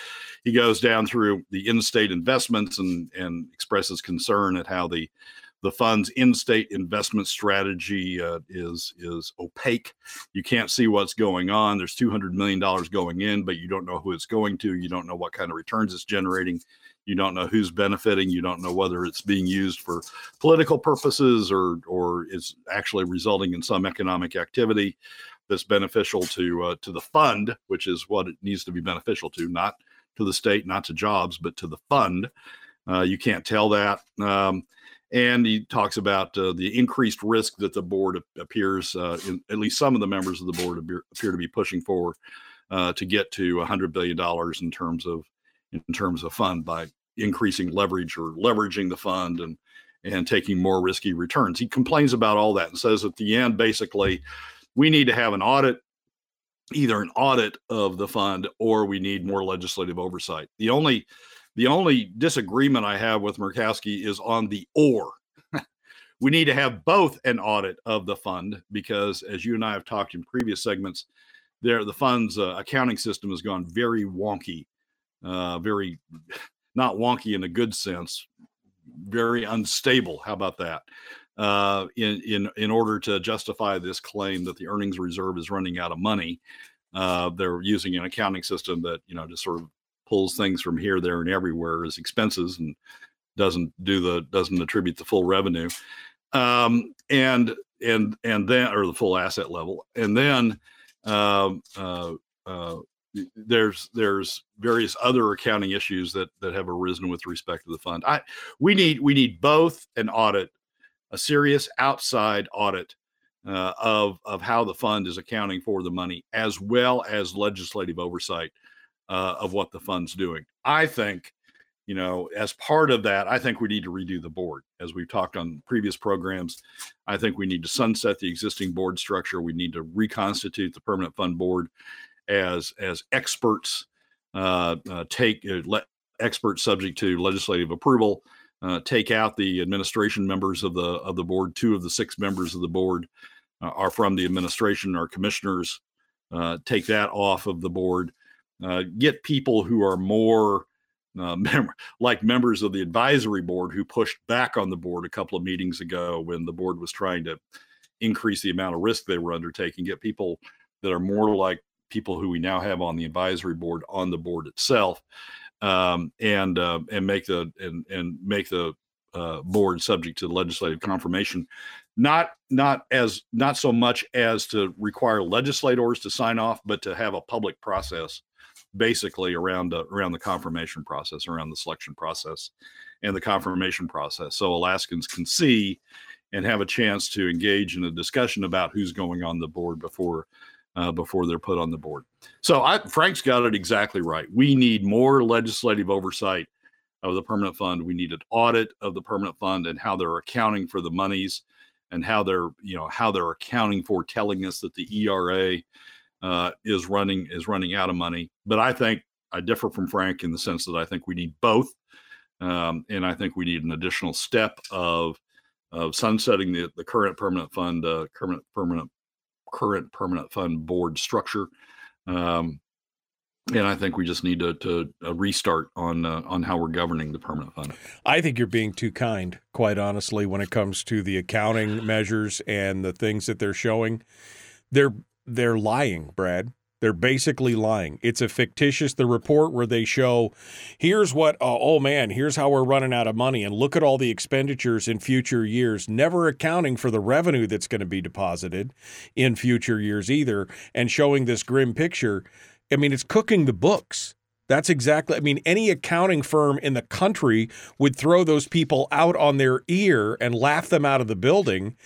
He goes down through the in-state investments and and expresses concern at how the the fund's in-state investment strategy uh, is is opaque. You can't see what's going on. There's 200 million dollars going in, but you don't know who it's going to. You don't know what kind of returns it's generating. You don't know who's benefiting. You don't know whether it's being used for political purposes or or is actually resulting in some economic activity that's beneficial to uh, to the fund, which is what it needs to be beneficial to, not to the state, not to jobs, but to the fund. Uh, you can't tell that. Um, and he talks about uh, the increased risk that the board appears, uh, in, at least some of the members of the board appear, to be pushing for uh, to get to 100 billion dollars in terms of in terms of fund by increasing leverage or leveraging the fund and and taking more risky returns. He complains about all that and says at the end, basically, we need to have an audit, either an audit of the fund or we need more legislative oversight. The only the only disagreement I have with Murkowski is on the or. we need to have both an audit of the fund because, as you and I have talked in previous segments, there the fund's uh, accounting system has gone very wonky, uh, very not wonky in a good sense, very unstable. How about that? Uh, in in in order to justify this claim that the earnings reserve is running out of money, uh, they're using an accounting system that you know just sort of pulls things from here, there, and everywhere as expenses and doesn't do the doesn't attribute the full revenue, um, and and and then or the full asset level, and then um, uh, uh, there's there's various other accounting issues that that have arisen with respect to the fund. I we need we need both an audit, a serious outside audit uh, of of how the fund is accounting for the money, as well as legislative oversight uh, of what the fund's doing. I think, you know, as part of that, I think we need to redo the board. As we've talked on previous programs, I think we need to sunset the existing board structure. We need to reconstitute the permanent fund board as as experts uh, uh, take uh, let experts subject to legislative approval. Uh, take out the administration members of the of the board. Two of the six members of the board uh, are from the administration or commissioners. Uh, take that off of the board uh, get people who are more uh, mem- like members of the advisory board who pushed back on the board a couple of meetings ago when the board was trying to increase the amount of risk they were undertaking. Get people that are more like people who we now have on the advisory board on the board itself, um, and uh, and make the and and make the uh, board subject to legislative confirmation not not as not so much as to require legislators to sign off but to have a public process basically around uh, around the confirmation process, around the selection process, and the confirmation process. So Alaskans can see and have a chance to engage in a discussion about who's going on the board before uh, before they're put on the board. So I, Frank's got it exactly right. We need more legislative oversight of the permanent fund. We need an audit of the permanent fund and how they're accounting for the monies and how they're you know how they're accounting for telling us that the ERA uh, is running is running out of money. But I think I differ from Frank in the sense that I think we need both, um, and I think we need an additional step of of sunsetting the the current permanent fund uh, current permanent current permanent fund board structure. Um, and I think we just need to, to uh, restart on uh, on how we're governing the permanent fund. I think you're being too kind, quite honestly, when it comes to the accounting measures and the things that they're showing. They're they're lying, Brad. They're basically lying. It's a fictitious the report where they show here's what uh, oh man, here's how we're running out of money and look at all the expenditures in future years, never accounting for the revenue that's going to be deposited in future years either and showing this grim picture. I mean, it's cooking the books. That's exactly, I mean, any accounting firm in the country would throw those people out on their ear and laugh them out of the building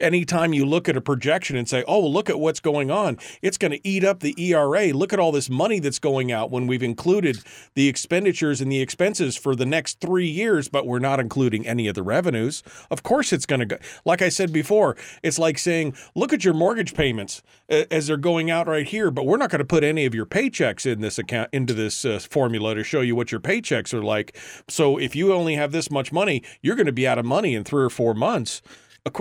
anytime you look at a projection and say, oh, well, look at what's going on, it's going to eat up the ERA. Look at all this money that's going out when we've included the expenditures and the expenses for the next three years, but we're not including any of the revenues. Of course, it's going to go. Like I said before, it's like saying, look at your mortgage payments as they're going out right here, but we're not going to put any of your paychecks in this account into this uh, formula to show you what your paychecks are like. So if you only have this much money, you're going to be out of money in three or four months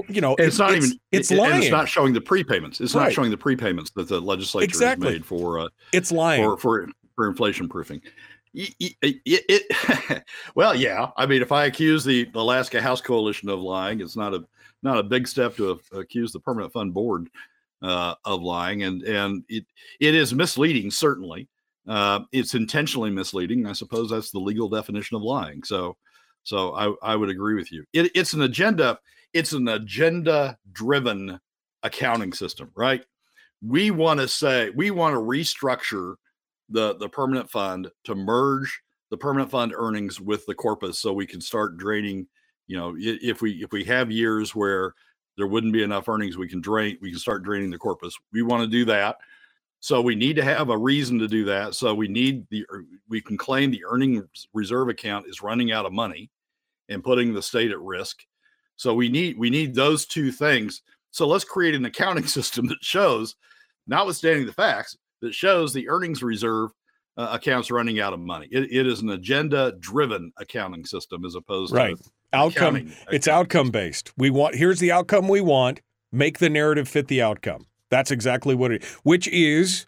you know, it's, it's not even it's it, lying. it's not showing the prepayments. It's right. not showing the prepayments that the legislature exactly. has made for uh, it's lying for for, for inflation proofing. It, it, it, well, yeah. I mean, if I accuse the Alaska House Coalition of lying, it's not a not a big step to accuse the Permanent Fund Board uh, of lying, and and it it is misleading. Certainly, uh, it's intentionally misleading. I suppose that's the legal definition of lying. So, so I I would agree with you. It, it's an agenda it's an agenda driven accounting system, right? We want to say we want to restructure the the permanent fund to merge the permanent fund earnings with the corpus so we can start draining you know if we if we have years where there wouldn't be enough earnings we can drain we can start draining the corpus. We want to do that. So we need to have a reason to do that. So we need the we can claim the earnings reserve account is running out of money and putting the state at risk so we need we need those two things. So let's create an accounting system that shows, notwithstanding the facts, that shows the earnings reserve uh, accounts running out of money. It, it is an agenda driven accounting system as opposed right. to outcome. Accounting, it's outcome based. We want here's the outcome we want. Make the narrative fit the outcome. That's exactly what it which is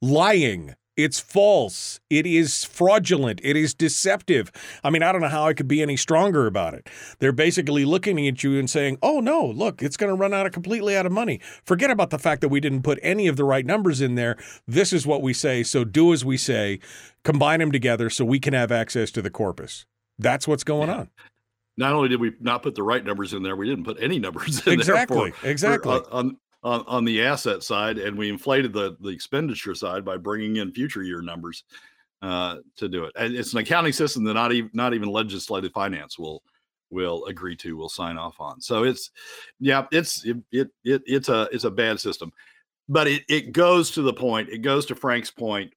lying. It's false. It is fraudulent. It is deceptive. I mean, I don't know how I could be any stronger about it. They're basically looking at you and saying, oh, no, look, it's going to run out of completely out of money. Forget about the fact that we didn't put any of the right numbers in there. This is what we say. So do as we say, combine them together so we can have access to the corpus. That's what's going on. Not only did we not put the right numbers in there, we didn't put any numbers in exactly, there. Exactly. Exactly. Uh, on, on, on the asset side, and we inflated the the expenditure side by bringing in future year numbers uh, to do it. And it's an accounting system that not even not even legislative finance will will agree to, will sign off on. So it's yeah, it's it, it, it it's a it's a bad system, but it it goes to the point. It goes to Frank's point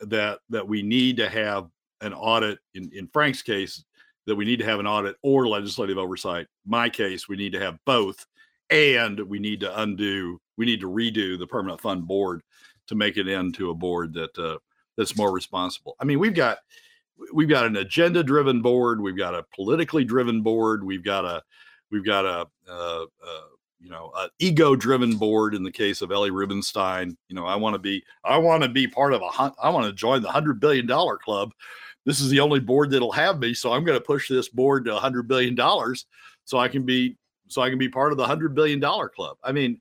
that that we need to have an audit in, in Frank's case that we need to have an audit or legislative oversight. My case, we need to have both, and we need to undo, we need to redo the permanent fund board to make it into a board that uh, that's more responsible. I mean, we've got we've got an agenda driven board, we've got a politically driven board, we've got a we've got a, uh, uh, you know an ego driven board in the case of Ellie Rubenstein. You know, I want to be I want to be part of a I want to join the hundred billion dollar club this is the only board that'll have me. So I'm going to push this board to a hundred billion dollars so I can be so I can be part of the hundred billion dollar club. I mean,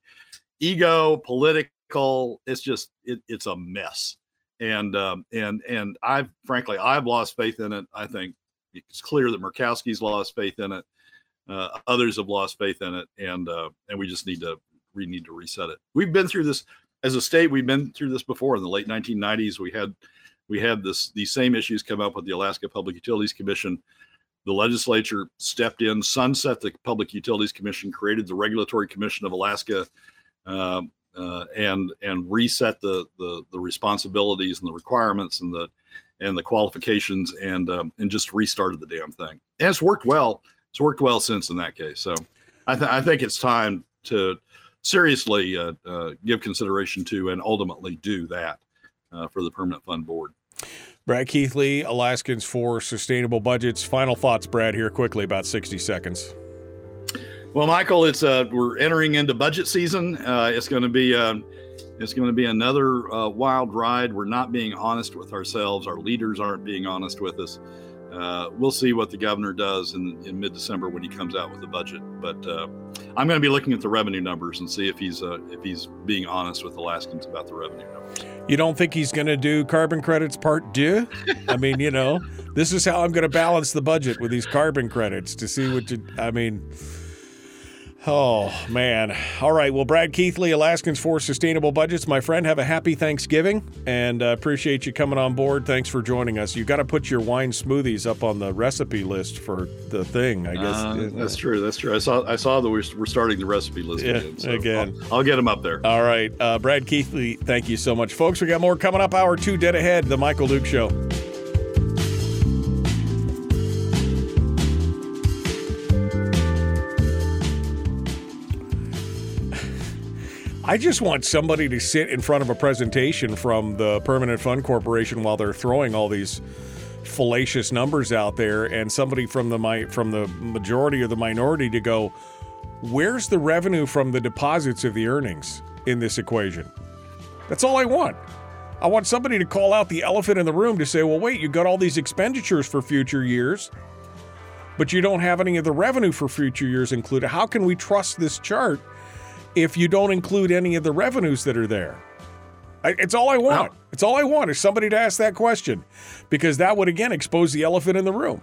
ego, political, it's just it, it's a mess. And um, and and I've frankly I've lost faith in it. I think it's clear that Murkowski's lost faith in it. Uh, others have lost faith in it, and uh, and we just need to we need to reset it. We've been through this as a state. We've been through this before in the late 1990s. We had we had this these same issues come up with the Alaska Public Utilities Commission. The legislature stepped in, sunset the Public Utilities Commission, created the Regulatory Commission of Alaska, uh, uh, and and reset the, the the responsibilities and the requirements and the and the qualifications and um, and just restarted the damn thing. And it's worked well. It's worked well since in that case. So I, th- I think it's time to seriously uh, uh give consideration to and ultimately do that uh, for the permanent fund board. Brad Keithley, Alaskans for Sustainable Budgets. Final thoughts, Brad, here quickly, about 60 seconds. Well, Michael, it's uh, we're entering into budget season. Uh, it's going to be uh, it's going to be another uh, wild ride. We're not being honest with ourselves. Our leaders aren't being honest with us. Uh, we'll see what the governor does in, in mid-December when he comes out with the budget. But uh, I'm going to be looking at the revenue numbers and see if he's uh, if he's being honest with Alaskans about the revenue numbers. You don't think he's going to do carbon credits part two? I mean, you know, this is how I'm going to balance the budget with these carbon credits to see what you. I mean. Oh, man. All right. Well, Brad Keithley, Alaskans for Sustainable Budgets, my friend, have a happy Thanksgiving and uh, appreciate you coming on board. Thanks for joining us. You got to put your wine smoothies up on the recipe list for the thing, I guess. Uh, that's true. That's true. I saw I saw that we're, we're starting the recipe list yeah, again. So again. I'll, I'll, get them up there. All right. Uh, Brad Keithley, thank you so much. Folks, we got more coming up. Hour two dead ahead. The Michael Duke Show. I just want somebody to sit in front of a presentation from the Permanent Fund Corporation while they're throwing all these fallacious numbers out there, and somebody from the from the majority or the minority to go, "Where's the revenue from the deposits of the earnings in this equation?" That's all I want. I want somebody to call out the elephant in the room to say, "Well, wait, you got all these expenditures for future years." But you don't have any of the revenue for future years included. How can we trust this chart if you don't include any of the revenues that are there? it's all I want. It's all I want is somebody to ask that question because that would again expose the elephant in the room.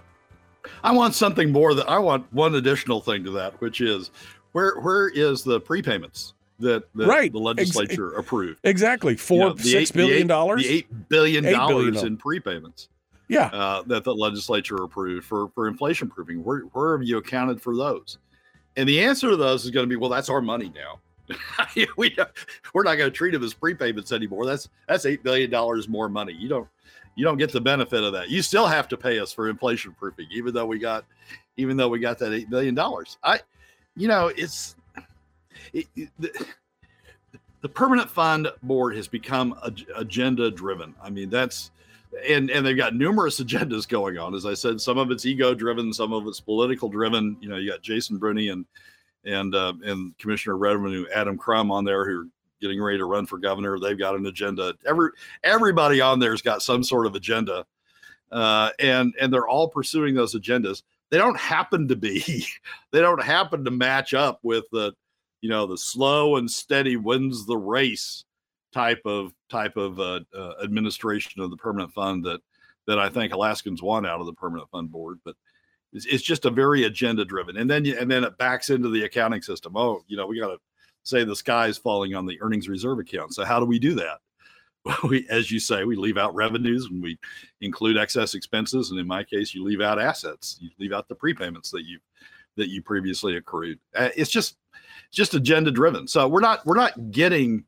I want something more that I want one additional thing to that, which is where where is the prepayments that, that right. the legislature Ex- approved? Exactly, four you know, six eight, billion dollars, the eight billion dollars in prepayments. Yeah, uh, that the legislature approved for for inflation proofing. Where where have you accounted for those? And the answer to those is going to be, well, that's our money now. we we're not going to treat them as prepayments anymore. That's that's eight billion dollars more money. You don't you don't get the benefit of that. You still have to pay us for inflation proofing, even though we got even though we got that eight billion dollars. I, you know, it's it, it, the, the permanent fund board has become agenda driven. I mean, that's and and they've got numerous agendas going on. As I said, some of it's ego driven, some of it's political driven. You know, you got Jason Brune and and uh, and Commissioner Revenue Adam Crum on there who are getting ready to run for governor. They've got an agenda. Every everybody on there's got some sort of agenda, uh, and and they're all pursuing those agendas. They don't happen to be, they don't happen to match up with the, you know, the slow and steady wins the race type of type of uh, uh, administration of the permanent fund that that I think Alaskans want out of the permanent fund board. But it's, it's just a very agenda driven, and then you, and then it backs into the accounting system. Oh, you know, we got to say the sky is falling on the earnings reserve account. So how do we do that? Well, we, as you say, we leave out revenues and we include excess expenses, and in my case, you leave out assets. You leave out the prepayments that you that you previously accrued. Uh, it's just just agenda driven. So we're not we're not getting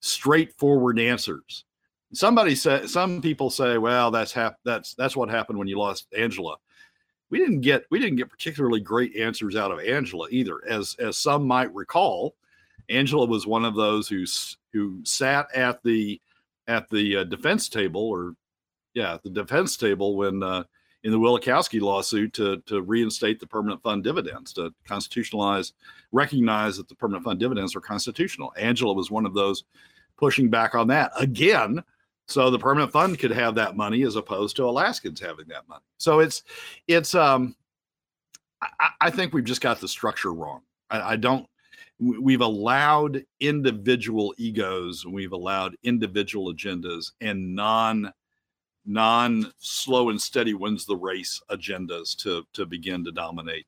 straightforward answers somebody said some people say, well, that's hap- that's that's what happened when you lost Angela. We didn't get we didn't get particularly great answers out of Angela either, as as some might recall. Angela was one of those who who sat at the at the uh, defense table, or yeah, the defense table when uh, in the Wielechowski lawsuit to to reinstate the permanent fund dividends, to constitutionalize, recognize that the permanent fund dividends are constitutional. Angela was one of those pushing back on that again, so the permanent fund could have that money as opposed to Alaskans having that money. So it's it's um, I, I think we've just got the structure wrong. I, I don't we've allowed individual egos we've allowed individual agendas and non non slow and steady wins the race agendas to to begin to dominate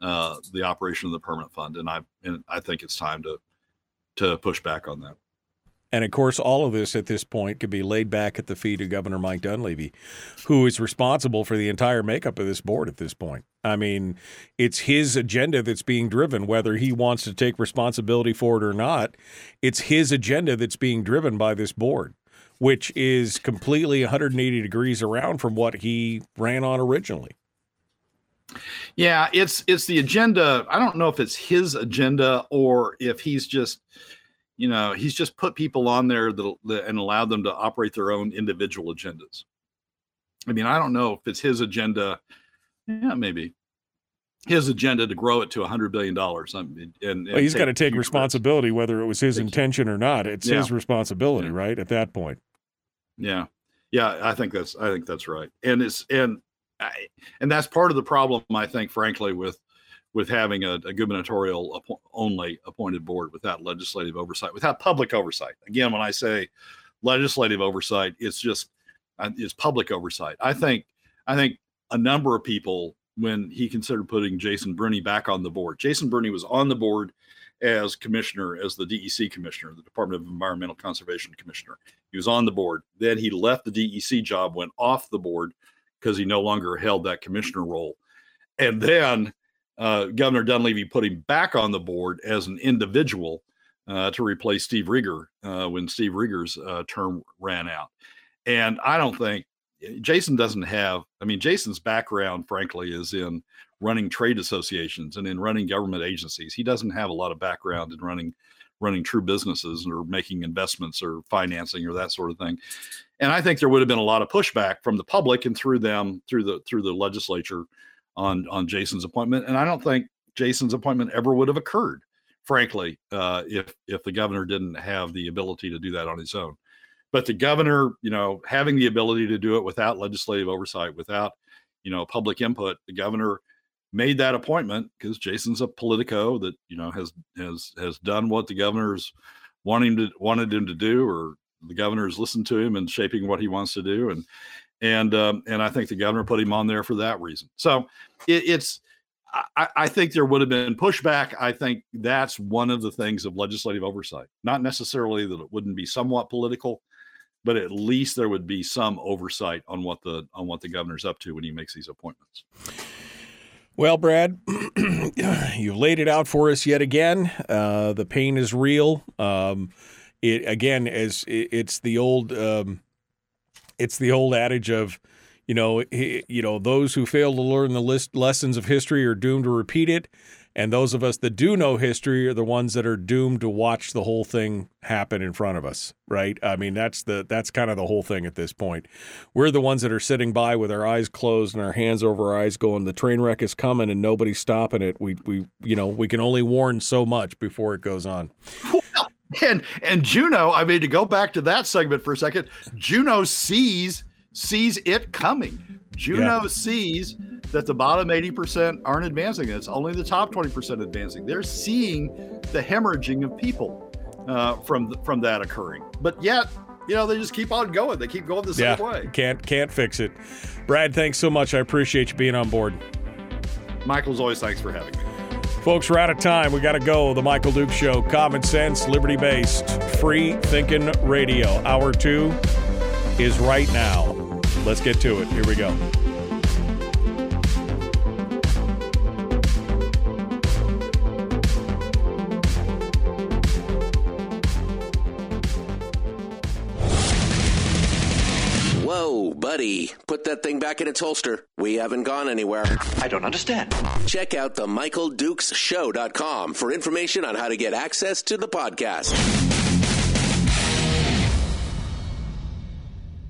uh, the operation of the permanent fund and i and i think it's time to to push back on that and of course, all of this at this point could be laid back at the feet of Governor Mike Dunleavy, who is responsible for the entire makeup of this board at this point. I mean, it's his agenda that's being driven, whether he wants to take responsibility for it or not. It's his agenda that's being driven by this board, which is completely 180 degrees around from what he ran on originally. Yeah, it's it's the agenda. I don't know if it's his agenda or if he's just you know, he's just put people on there that, that and allowed them to operate their own individual agendas. I mean, I don't know if it's his agenda. Yeah, maybe his agenda to grow it to a hundred billion dollars. And, and well, he's got to take responsibility, whether it was his intention or not. It's yeah. his responsibility, yeah. right? At that point. Yeah, yeah, I think that's I think that's right, and it's and I, and that's part of the problem. I think, frankly, with with having a, a gubernatorial only appointed board without legislative oversight, without public oversight. Again, when I say legislative oversight, it's just uh, it's public oversight. I think I think a number of people when he considered putting Jason Brune back on the board. Jason Brune was on the board as commissioner, as the DEC commissioner, the Department of Environmental Conservation commissioner. He was on the board. Then he left the DEC job, went off the board because he no longer held that commissioner role. And then uh, Governor Dunleavy put him back on the board as an individual uh, to replace Steve Rieger uh, when Steve Rieger's uh, term ran out. And I don't think Jason doesn't have, I mean, Jason's background, frankly, is in running trade associations and in running government agencies. He doesn't have a lot of background in running running true businesses or making investments or financing or that sort of thing. And I think there would have been a lot of pushback from the public and through them through the through the legislature on on Jason's appointment, and I don't think Jason's appointment ever would have occurred, frankly, uh, if if the governor didn't have the ability to do that on his own. But the governor, you know, having the ability to do it without legislative oversight, without you know public input, the governor made that appointment because Jason's a politico that you know has has has done what the governor's wanting to wanted him to do, or the governor's listened to him and shaping what he wants to do, and and um, and I think the governor put him on there for that reason. So it, it's I, I, think there would have been pushback. I think that's one of the things of legislative oversight. Not necessarily that it wouldn't be somewhat political, but at least there would be some oversight on what the on what the governor's up to when he makes these appointments. Well, Brad, you've laid it out for us yet again. Uh, the pain is real. Um, it again, as it, it's the old. Um, it's the old adage of, you know, he, you know, those who fail to learn the list, lessons of history are doomed to repeat it, and those of us that do know history are the ones that are doomed to watch the whole thing happen in front of us. Right? I mean, that's the that's kind of the whole thing at this point. We're the ones that are sitting by with our eyes closed and our hands over our eyes, going, "The train wreck is coming, and nobody's stopping it." We we you know we can only warn so much before it goes on. and and Juneau, I mean to go back to that segment for a second, Juneau sees sees it coming. Juneau yeah. sees that the bottom 80% aren't advancing. It's only the top 20% advancing. They're seeing the hemorrhaging of people uh, from from that occurring. But yet, you know, they just keep on going. They keep going the same yeah, way. Can't can't fix it. Brad, thanks so much. I appreciate you being on board. Michael's always thanks for having me. Folks, we're out of time. We got to go. The Michael Duke Show, common sense, liberty based, free thinking radio. Hour two is right now. Let's get to it. Here we go. Whoa, buddy, put that thing back in its holster. We haven't gone anywhere. I don't understand. Check out the MichaelDukesShow.com for information on how to get access to the podcast.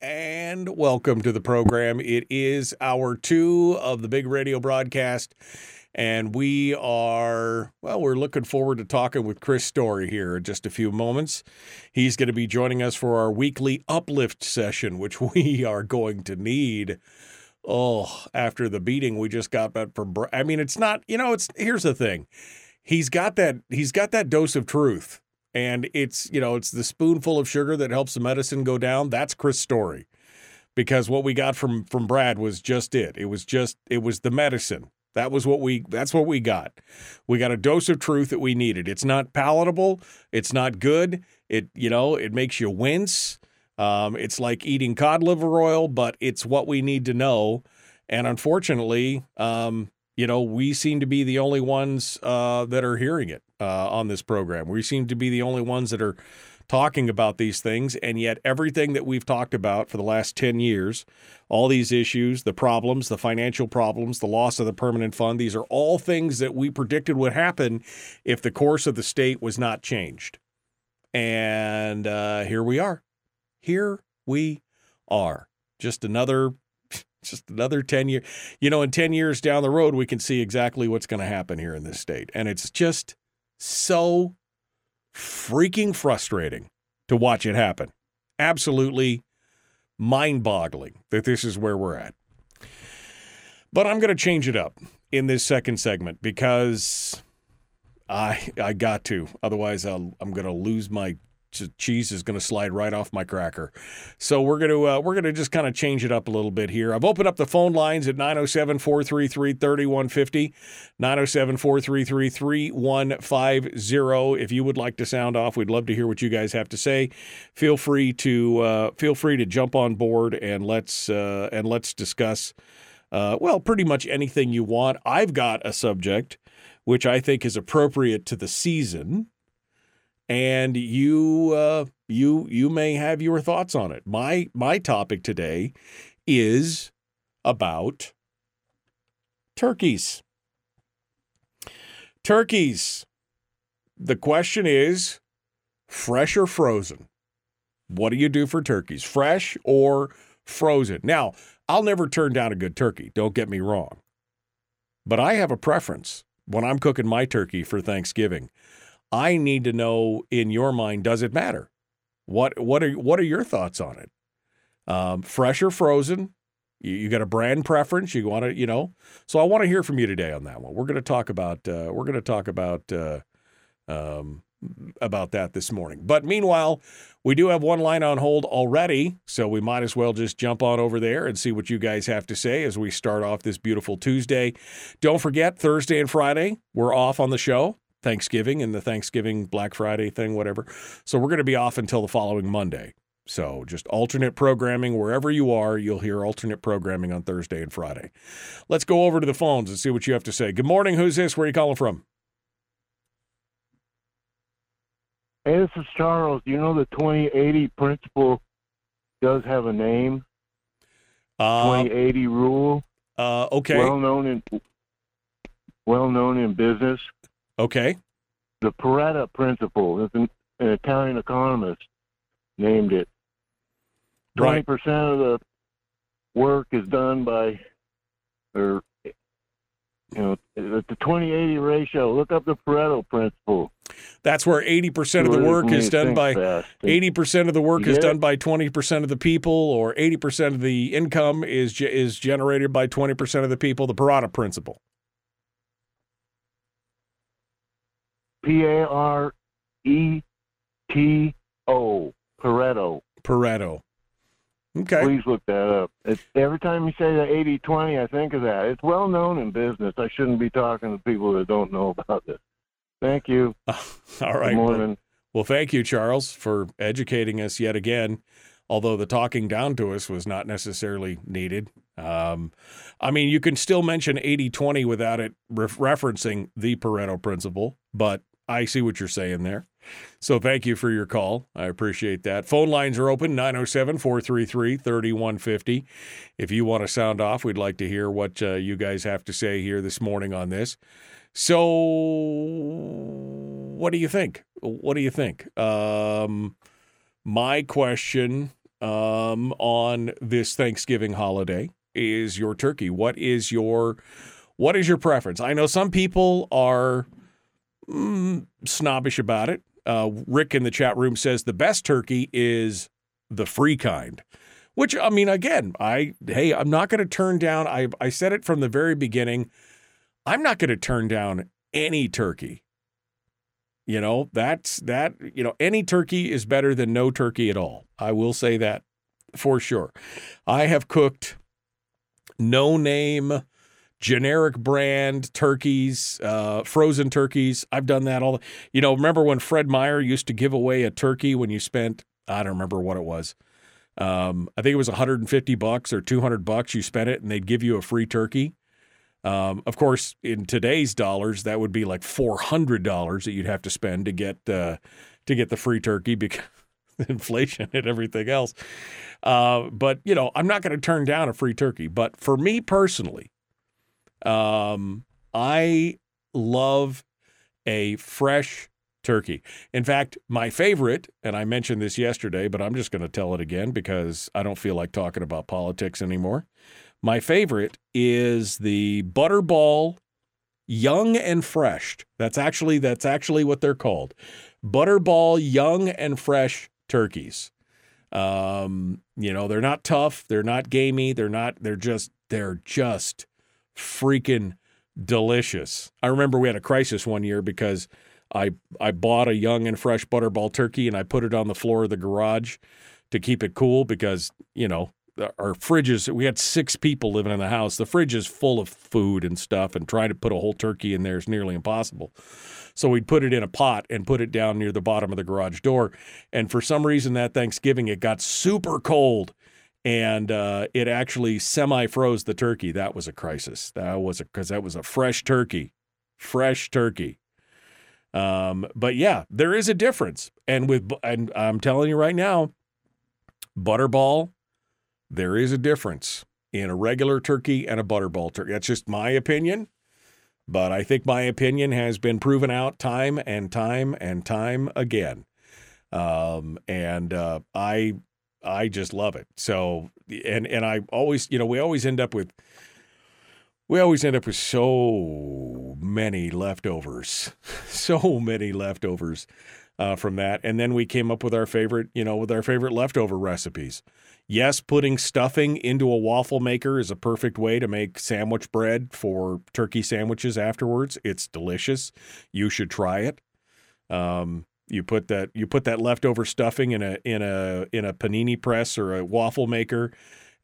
and welcome to the program. It is hour two of the big radio broadcast. And we are, well, we're looking forward to talking with Chris Story here in just a few moments. He's going to be joining us for our weekly uplift session, which we are going to need. Oh, after the beating we just got back from, I mean, it's not, you know, it's, here's the thing. He's got that, he's got that dose of truth. And it's, you know, it's the spoonful of sugar that helps the medicine go down. That's Chris Story. Because what we got from from Brad was just it. It was just it was the medicine. That was what we that's what we got. We got a dose of truth that we needed. It's not palatable, it's not good. It you know, it makes you wince. Um, it's like eating cod liver oil, but it's what we need to know. And unfortunately, um, you know, we seem to be the only ones uh, that are hearing it uh, on this program. We seem to be the only ones that are talking about these things, and yet everything that we've talked about for the last 10 years, all these issues, the problems, the financial problems, the loss of the permanent fund, these are all things that we predicted would happen if the course of the state was not changed. And uh, here we are. Here we are. Just another just another 10 years. You know, in 10 years down the road, we can see exactly what's going to happen here in this state. And it's just so freaking frustrating to watch it happen. Absolutely mind boggling that this is where we're at. But I'm going to change it up in this second segment because I I got to. Otherwise, I'll, I'm going to lose my cheese is going to slide right off my cracker. So we're going to uh, we're going to just kind of change it up a little bit here. I've opened up the phone lines at 907-433-3150, 907-433-3150. If you would like to sound off, we'd love to hear what you guys have to say. Feel free to uh, feel free to jump on board and let's uh, and let's discuss uh, well, pretty much anything you want. I've got a subject which I think is appropriate to the season and you uh, you you may have your thoughts on it. My my topic today is about turkeys. Turkeys. The question is fresh or frozen? What do you do for turkeys? Fresh or frozen? Now, I'll never turn down a good turkey, don't get me wrong. But I have a preference when I'm cooking my turkey for Thanksgiving. I need to know in your mind, does it matter? What what are what are your thoughts on it? Um, fresh or frozen? You, you, got a brand preference? You want to, you know? So I want to hear from you today on that one. We're going to talk about uh, we're going to talk about uh, um, about that this morning. But meanwhile, we do have one line on hold already, so we might as well just jump on over there and see what you guys have to say as we start off this beautiful Tuesday. Don't forget Thursday and Friday we're off on the show. Thanksgiving and the Thanksgiving Black Friday thing, whatever. So we're going to be off until the following Monday. So just alternate programming wherever you are. You'll hear alternate programming on Thursday and Friday. Let's go over to the phones and see what you have to say. Good morning. Who's this? Where are you calling from? Hey, this is Charles. Do you know the 2080 principle does have a name. Uh, 2080 rule. Uh, okay. Well known in well known in business. Okay. The Pareto principle, an, an Italian economist named it. Twenty Right. percent of the work is done by, or You know, the 20-80 ratio. Look up the Pareto principle. That's where 80% of the work is done by 80% of the work is done by 20% of the people or 80% of the income is is generated by 20% of the people, the Pareto principle. P A R E T O Pareto. Pareto. Okay. Please look that up. It's, every time you say the 80 20, I think of that. It's well known in business. I shouldn't be talking to people that don't know about this. Thank you. all right. Good morning. Well, thank you, Charles, for educating us yet again. Although the talking down to us was not necessarily needed. Um, I mean, you can still mention 80 20 without it re- referencing the Pareto principle, but I see what you're saying there. So thank you for your call. I appreciate that. Phone lines are open 907 433 3150. If you want to sound off, we'd like to hear what uh, you guys have to say here this morning on this. So, what do you think? What do you think? Um, my question um, on this Thanksgiving holiday is your turkey. What is your what is your preference? I know some people are mm, snobbish about it. Uh, Rick in the chat room says the best turkey is the free kind. Which I mean, again, I hey, I'm not going to turn down. I I said it from the very beginning. I'm not going to turn down any turkey. You know, that's that. You know, any turkey is better than no turkey at all. I will say that for sure. I have cooked no name generic brand turkeys, uh, frozen turkeys. I've done that all. You know, remember when Fred Meyer used to give away a turkey when you spent I don't remember what it was. Um, I think it was 150 bucks or 200 bucks. You spent it, and they'd give you a free turkey. Um, of course, in today's dollars, that would be like four hundred dollars that you'd have to spend to get uh, to get the free turkey because inflation and everything else. Uh, but you know, I'm not going to turn down a free turkey. But for me personally, um, I love a fresh turkey. In fact, my favorite, and I mentioned this yesterday, but I'm just going to tell it again because I don't feel like talking about politics anymore. My favorite is the Butterball Young and Fresh. That's actually that's actually what they're called. Butterball Young and Fresh turkeys. Um, you know, they're not tough, they're not gamey, they're not they're just they're just freaking delicious. I remember we had a crisis one year because I I bought a young and fresh butterball turkey and I put it on the floor of the garage to keep it cool because, you know, our fridges we had six people living in the house. The fridge is full of food and stuff and trying to put a whole turkey in there is nearly impossible. So we'd put it in a pot and put it down near the bottom of the garage door. And for some reason that Thanksgiving it got super cold and uh, it actually semi froze the turkey. That was a crisis. That was because that was a fresh turkey, fresh turkey. Um, but yeah, there is a difference, and with and I'm telling you right now, butterball, there is a difference in a regular turkey and a butterball turkey. That's just my opinion, but I think my opinion has been proven out time and time and time again. Um, and uh, I I just love it. So and and I always, you know, we always end up with we always end up with so many leftovers, so many leftovers uh, from that, and then we came up with our favorite, you know, with our favorite leftover recipes. Yes, putting stuffing into a waffle maker is a perfect way to make sandwich bread for turkey sandwiches afterwards. It's delicious. You should try it. Um, you put that you put that leftover stuffing in a in a in a panini press or a waffle maker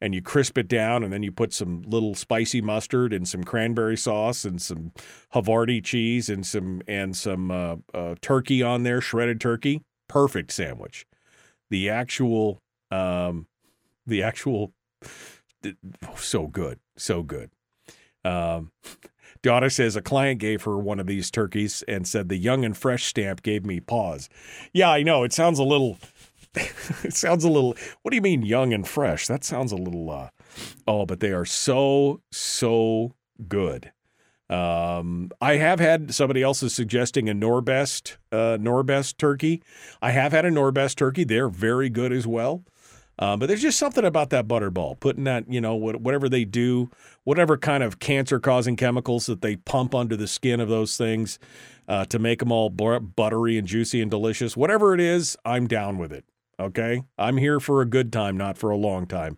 and you crisp it down and then you put some little spicy mustard and some cranberry sauce and some Havarti cheese and some and some uh, uh, turkey on there, shredded turkey. Perfect sandwich. The actual um, the actual so good, so good. Um, Donna says a client gave her one of these turkeys and said the young and fresh stamp gave me pause. Yeah, I know. It sounds a little. it sounds a little. What do you mean young and fresh? That sounds a little. Uh, oh, but they are so so good. Um, I have had somebody else is suggesting a Norbest uh, Norbest turkey. I have had a Norbest turkey. They're very good as well. Uh, but there's just something about that butterball, putting that, you know, whatever they do, whatever kind of cancer causing chemicals that they pump under the skin of those things uh, to make them all buttery and juicy and delicious. Whatever it is, I'm down with it. Okay. I'm here for a good time, not for a long time.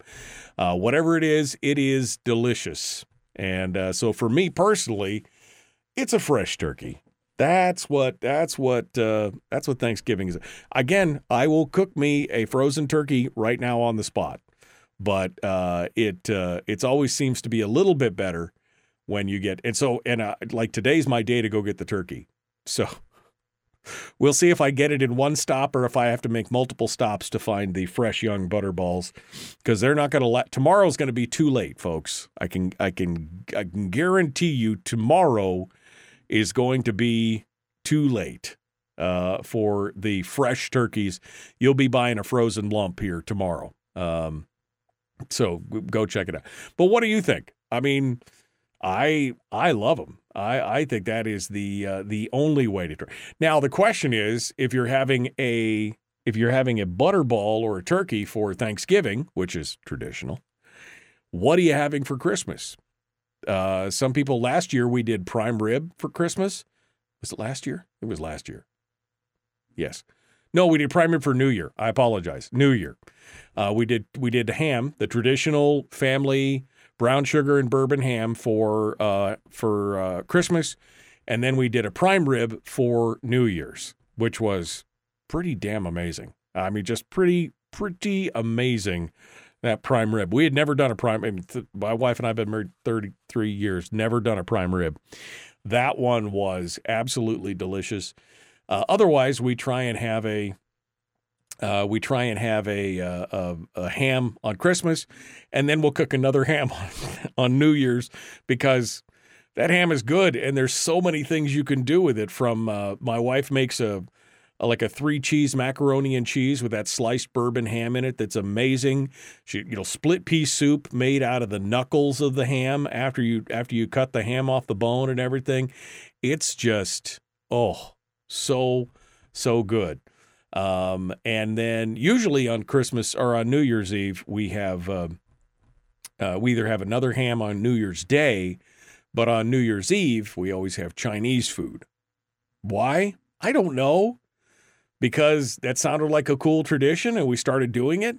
Uh, whatever it is, it is delicious. And uh, so for me personally, it's a fresh turkey. That's what that's what uh, that's what Thanksgiving is. Again, I will cook me a frozen turkey right now on the spot, but uh, it uh, it's always seems to be a little bit better when you get and so and uh, like today's my day to go get the turkey. So we'll see if I get it in one stop or if I have to make multiple stops to find the fresh young butterballs because they're not going to let tomorrow's going to be too late, folks. I can I can I can guarantee you tomorrow is going to be too late uh, for the fresh turkeys. You'll be buying a frozen lump here tomorrow. Um, so go check it out. But what do you think? I mean, I I love them. I I think that is the uh, the only way to try. Now the question is, if you're having a if you're having a butterball or a turkey for Thanksgiving, which is traditional, what are you having for Christmas? Uh, some people last year we did prime rib for Christmas. Was it last year? It was last year. Yes. No, we did prime rib for New Year. I apologize. New Year. Uh, we did we did ham, the traditional family brown sugar and bourbon ham for uh, for uh, Christmas, and then we did a prime rib for New Year's, which was pretty damn amazing. I mean, just pretty pretty amazing that prime rib. We had never done a prime. I mean, th- my wife and I have been married 33 years, never done a prime rib. That one was absolutely delicious. Uh, otherwise, we try and have a uh, we try and have a, uh, a, a, ham on Christmas, and then we'll cook another ham on, on New Year's because that ham is good, and there's so many things you can do with it. From uh, my wife makes a like a three cheese macaroni and cheese with that sliced bourbon ham in it that's amazing. She, you know, split pea soup made out of the knuckles of the ham after you after you cut the ham off the bone and everything. It's just oh so so good. Um, and then usually on Christmas or on New Year's Eve we have uh, uh, we either have another ham on New Year's Day, but on New Year's Eve we always have Chinese food. Why? I don't know because that sounded like a cool tradition and we started doing it.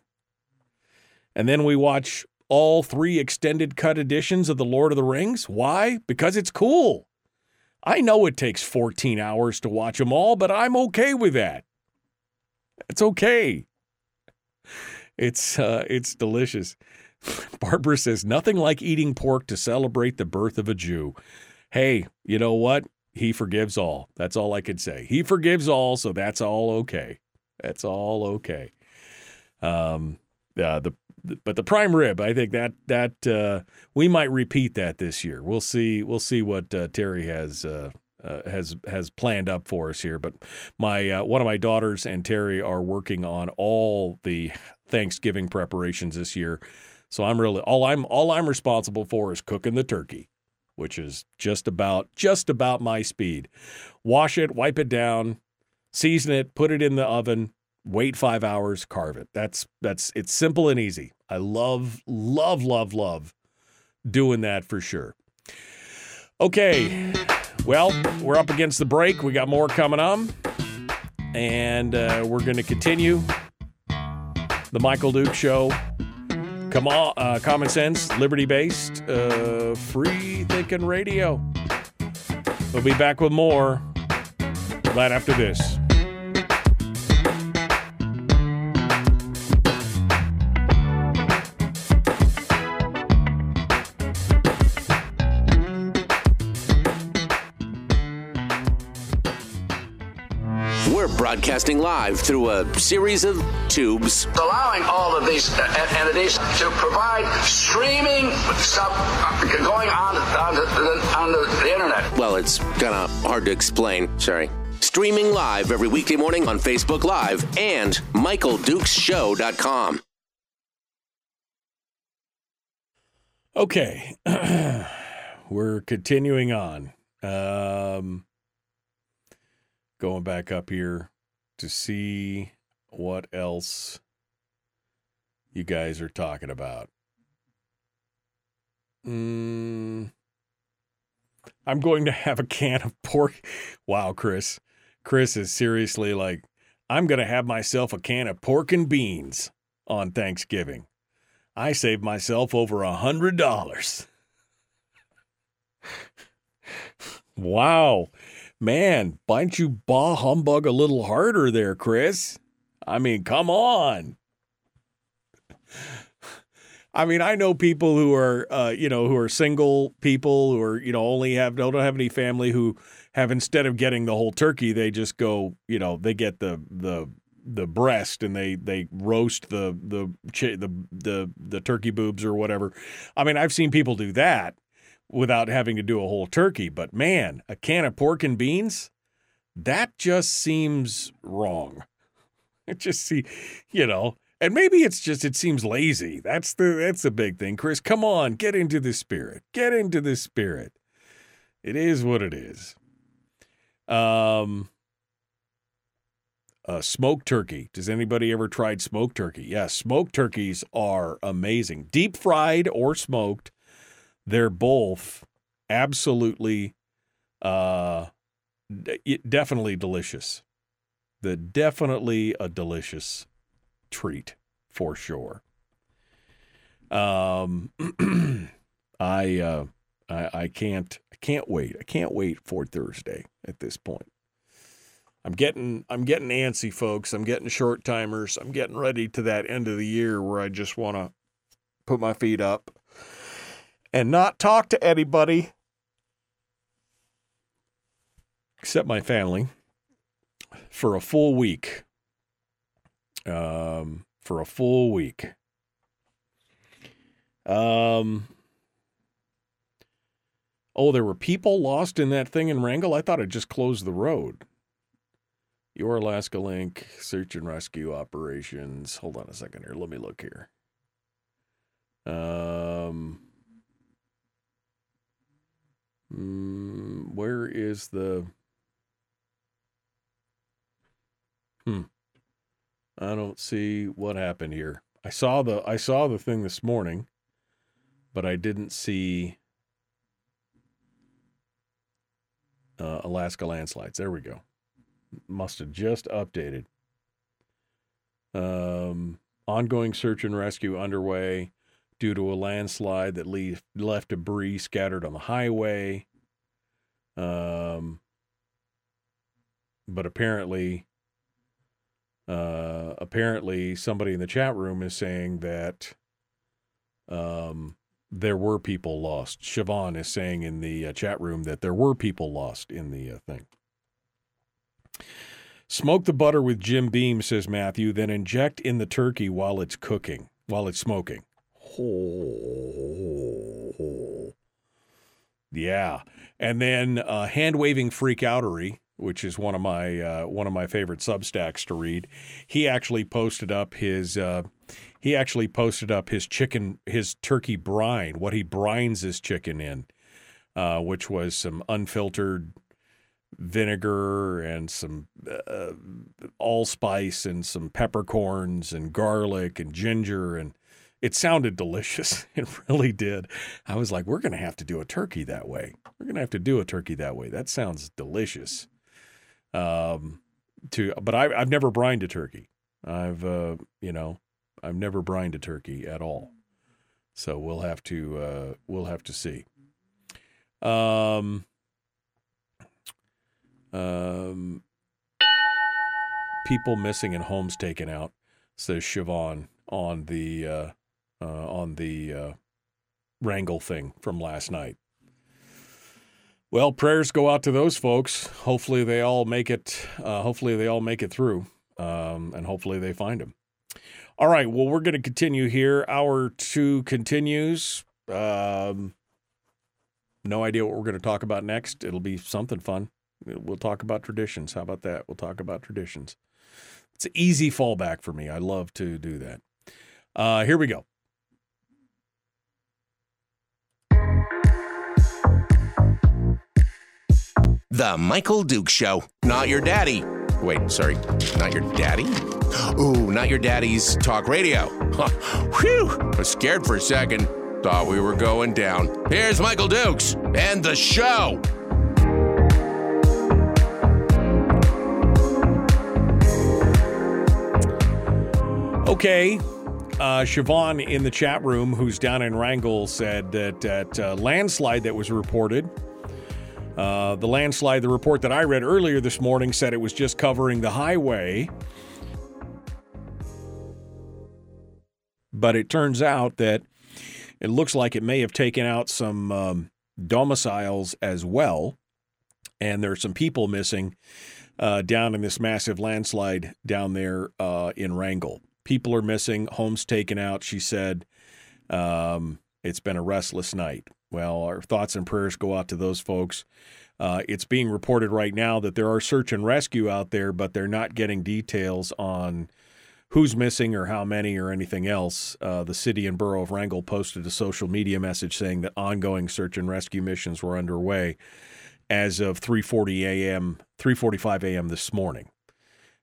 And then we watch all three extended cut editions of The Lord of the Rings. Why? Because it's cool. I know it takes 14 hours to watch them all, but I'm okay with that. It's okay. It's uh, it's delicious. Barbara says nothing like eating pork to celebrate the birth of a Jew. Hey, you know what? He forgives all. That's all I could say. He forgives all, so that's all okay. That's all okay. Um, uh, the, the but the prime rib, I think that that uh, we might repeat that this year. We'll see. We'll see what uh, Terry has uh, uh, has has planned up for us here. But my one of my daughters and Terry are working on all the Thanksgiving preparations this year. So I'm really all I'm all I'm responsible for is cooking the turkey which is just about just about my speed. Wash it, wipe it down, season it, put it in the oven, wait 5 hours, carve it. That's that's it's simple and easy. I love love love love doing that for sure. Okay. Well, we're up against the break. We got more coming on. And uh, we're going to continue the Michael Duke show Come on, uh, common sense, liberty based, uh, free thinking radio. We'll be back with more right after this. Broadcasting live through a series of tubes. Allowing all of these uh, entities to provide streaming stuff uh, going on on the, on the internet. Well, it's kind of hard to explain. Sorry. Streaming live every weekday morning on Facebook Live and MichaelDukesShow.com. Okay. We're continuing on. Um, going back up here to see what else you guys are talking about. Mm, I'm going to have a can of pork. Wow, Chris. Chris is seriously like, I'm going to have myself a can of pork and beans on Thanksgiving. I saved myself over a hundred dollars. wow. Man, why don't you bah humbug a little harder there, Chris? I mean, come on. I mean, I know people who are, uh, you know, who are single people who are, you know, only have don't have any family who have instead of getting the whole turkey, they just go, you know, they get the the the breast and they they roast the the the the the turkey boobs or whatever. I mean, I've seen people do that without having to do a whole turkey, but man, a can of pork and beans, that just seems wrong. It just see, you know, and maybe it's just it seems lazy. That's the that's the big thing. Chris, come on, get into the spirit. Get into the spirit. It is what it is. Um uh, smoked turkey. Does anybody ever tried smoked turkey? Yes, smoked turkeys are amazing. Deep fried or smoked, they're both absolutely uh definitely delicious. The definitely a delicious treat for sure. Um, I, uh, I I can't I can't wait. I can't wait for Thursday at this point. I'm getting I'm getting antsy, folks. I'm getting short timers. I'm getting ready to that end of the year where I just want to put my feet up and not talk to anybody except my family for a full week um, for a full week. Um, oh, there were people lost in that thing in Wrangell. I thought it just closed the road. Your Alaska Link search and rescue operations. Hold on a second here. Let me look here. Um, mm, where is the? Hmm. I don't see what happened here. I saw the I saw the thing this morning, but I didn't see uh, Alaska landslides. There we go. Must have just updated. Um, ongoing search and rescue underway due to a landslide that leave, left debris scattered on the highway. Um, but apparently uh, apparently, somebody in the chat room is saying that um, there were people lost. Siobhan is saying in the uh, chat room that there were people lost in the uh, thing. Smoke the butter with Jim Beam, says Matthew, then inject in the turkey while it's cooking, while it's smoking. Oh. Yeah. And then uh, hand waving freak outery which is one of my uh, one of my favorite Substacks to read. He actually posted up his uh, he actually posted up his chicken his turkey brine, what he brines his chicken in, uh, which was some unfiltered vinegar and some uh, allspice and some peppercorns and garlic and ginger and it sounded delicious. It really did. I was like, we're going to have to do a turkey that way. We're going to have to do a turkey that way. That sounds delicious. Um, to but I, I've never brined a turkey. I've uh, you know I've never brined a turkey at all. So we'll have to uh, we'll have to see. Um, um, people missing and homes taken out, says Siobhan on the uh, uh, on the uh, Wrangell thing from last night. Well, prayers go out to those folks. Hopefully, they all make it. Uh, hopefully, they all make it through, um, and hopefully, they find him. All right. Well, we're going to continue here. Hour two continues. Um, no idea what we're going to talk about next. It'll be something fun. We'll talk about traditions. How about that? We'll talk about traditions. It's an easy fallback for me. I love to do that. Uh, here we go. The Michael Duke Show. Not your daddy. Wait, sorry, not your daddy? Ooh, not your daddy's talk radio. Whew, I was scared for a second. Thought we were going down. Here's Michael Dukes and the show. Okay. Uh, Siobhan in the chat room, who's down in Wrangell, said that that uh, landslide that was reported, uh, the landslide, the report that I read earlier this morning said it was just covering the highway. But it turns out that it looks like it may have taken out some um, domiciles as well. And there are some people missing uh, down in this massive landslide down there uh, in Wrangell. People are missing, homes taken out. She said, um, It's been a restless night. Well, our thoughts and prayers go out to those folks. Uh, it's being reported right now that there are search and rescue out there, but they're not getting details on who's missing or how many or anything else. Uh, the city and borough of Wrangell posted a social media message saying that ongoing search and rescue missions were underway as of 3:40 a.m. 3:45 a.m. this morning,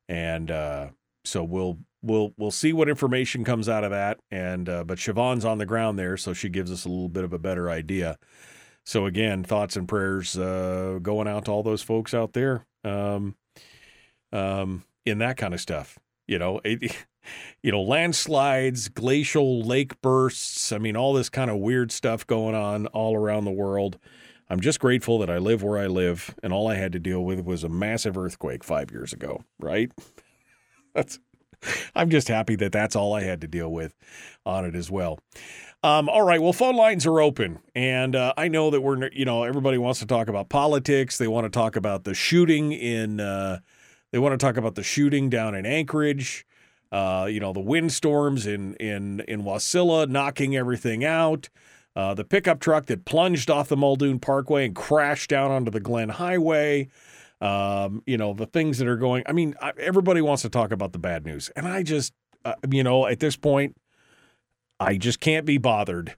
and uh, so we'll we'll we'll see what information comes out of that. And uh, but Siobhan's on the ground there, so she gives us a little bit of a better idea. So again, thoughts and prayers uh, going out to all those folks out there um, um, in that kind of stuff. You know, it, you know, landslides, glacial lake bursts. I mean, all this kind of weird stuff going on all around the world. I'm just grateful that I live where I live, and all I had to deal with was a massive earthquake five years ago. Right? That's. I'm just happy that that's all I had to deal with on it as well. Um, all right. Well, phone lines are open, and uh, I know that we're you know everybody wants to talk about politics. They want to talk about the shooting in. Uh, they want to talk about the shooting down in Anchorage. Uh, you know the windstorms in in in Wasilla knocking everything out. Uh, the pickup truck that plunged off the Muldoon Parkway and crashed down onto the Glenn Highway. Um, you know, the things that are going. I mean, everybody wants to talk about the bad news. And I just, uh, you know, at this point, I just can't be bothered.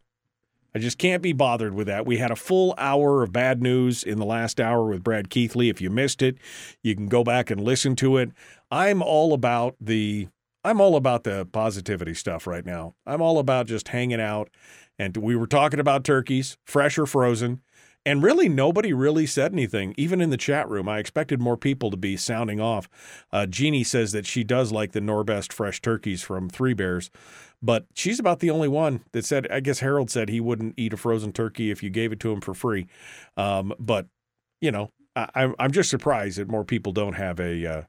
I just can't be bothered with that. We had a full hour of bad news in the last hour with Brad Keithley. If you missed it, you can go back and listen to it. I'm all about the I'm all about the positivity stuff right now. I'm all about just hanging out. And we were talking about turkeys, fresh or frozen. And really, nobody really said anything, even in the chat room. I expected more people to be sounding off. Uh, Jeannie says that she does like the Norbest fresh turkeys from Three Bears, but she's about the only one that said, I guess Harold said he wouldn't eat a frozen turkey if you gave it to him for free. Um, but, you know, I, I'm just surprised that more people don't have a. Uh,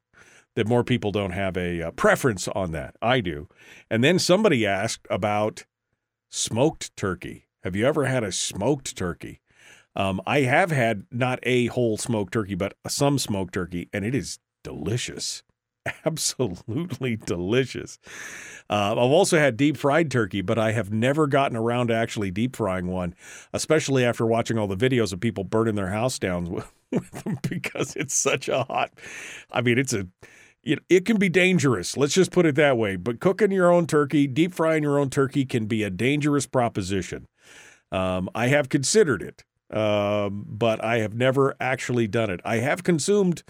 that more people don't have a uh, preference on that. I do. And then somebody asked about smoked turkey. Have you ever had a smoked turkey? Um, I have had not a whole smoked turkey, but some smoked turkey, and it is delicious. Absolutely delicious. Uh, I've also had deep fried turkey, but I have never gotten around to actually deep frying one, especially after watching all the videos of people burning their house down with, with them because it's such a hot. I mean, it's a. It, it can be dangerous. Let's just put it that way. But cooking your own turkey, deep frying your own turkey can be a dangerous proposition. Um, I have considered it um, but I have never actually done it. I have consumed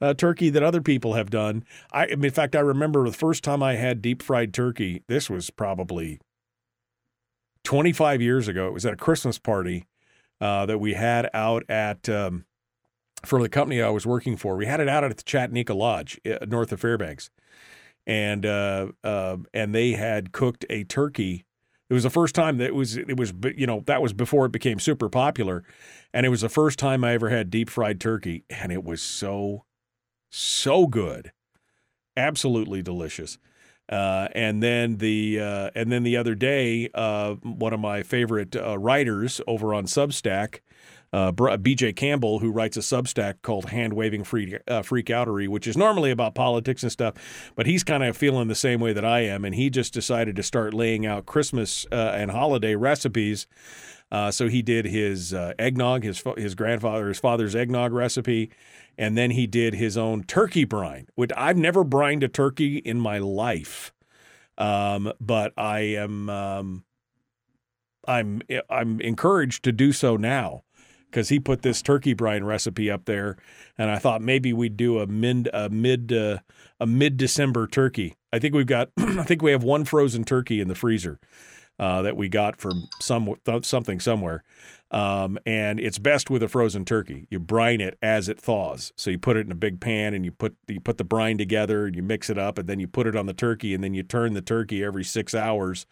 uh, turkey that other people have done. I, in fact, I remember the first time I had deep fried turkey. This was probably 25 years ago. It was at a Christmas party uh, that we had out at um, for the company I was working for. We had it out at the Chatanika Lodge uh, north of Fairbanks, and uh, uh, and they had cooked a turkey it was the first time that it was it was you know that was before it became super popular, and it was the first time I ever had deep fried turkey, and it was so so good, absolutely delicious. Uh, and then the uh, and then the other day, uh, one of my favorite uh, writers over on Substack uh, BJ Campbell, who writes a Substack called Hand Waving Freak, uh, Freak Outery, which is normally about politics and stuff, but he's kind of feeling the same way that I am, and he just decided to start laying out Christmas uh, and holiday recipes. Uh, so he did his uh, eggnog, his his grandfather, his father's eggnog recipe, and then he did his own turkey brine. Which I've never brined a turkey in my life, um, but I am um, I'm I'm encouraged to do so now because he put this turkey brine recipe up there, and I thought maybe we'd do a mid a mid uh, a mid December turkey. I think we've got. I think we have one frozen turkey in the freezer uh, that we got from some something somewhere. Um, and it's best with a frozen turkey. You brine it as it thaws. So you put it in a big pan and you put you put the brine together and you mix it up and then you put it on the turkey and then you turn the turkey every six hours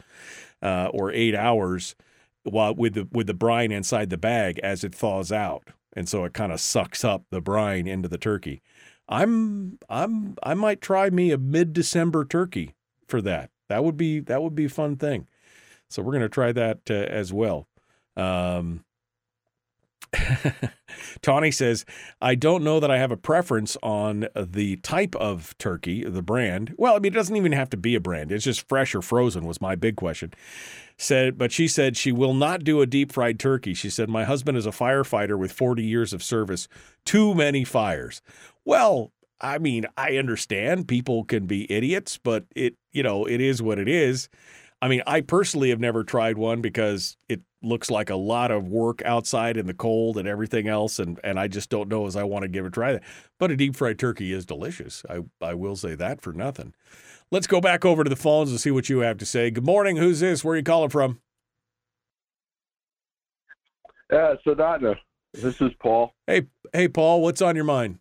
uh, or eight hours while with the with the brine inside the bag as it thaws out. And so it kind of sucks up the brine into the turkey. I'm I'm I might try me a mid December turkey for that. That would be that would be a fun thing. So we're to try that uh, as well. Um, Tawny says, I don't know that I have a preference on the type of turkey, the brand. Well, I mean, it doesn't even have to be a brand. It's just fresh or frozen was my big question. Said, but she said she will not do a deep fried turkey. She said, My husband is a firefighter with 40 years of service. Too many fires. Well, I mean, I understand people can be idiots, but it, you know, it is what it is. I mean, I personally have never tried one because it looks like a lot of work outside in the cold and everything else, and and I just don't know as I want to give it a try. But a deep fried turkey is delicious. I I will say that for nothing. Let's go back over to the phones and see what you have to say. Good morning. Who's this? Where are you calling from? Yeah, Soldotna. This is Paul. Hey, hey, Paul. What's on your mind?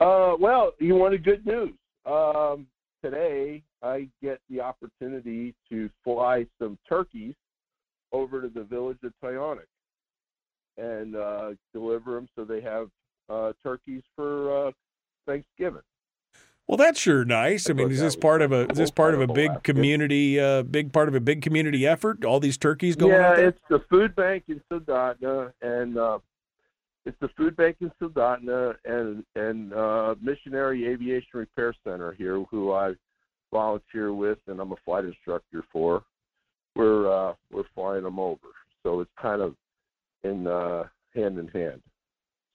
Uh, well, you wanted good news. Um, today I get the opportunity to fly some turkeys over to the village of Tyonek and uh, deliver them so they have uh, turkeys for uh, Thanksgiving. Well, that's sure nice. I, I mean, is this part of a is this part of a big community, uh, big part of a big community effort? All these turkeys going yeah, it's the food bank in Soldotna, and uh, it's the food bank in Soldotna and and uh, Missionary Aviation Repair Center here, who I volunteer with and I'm a flight instructor for. We're uh, we're flying them over, so it's kind of in uh, hand in hand.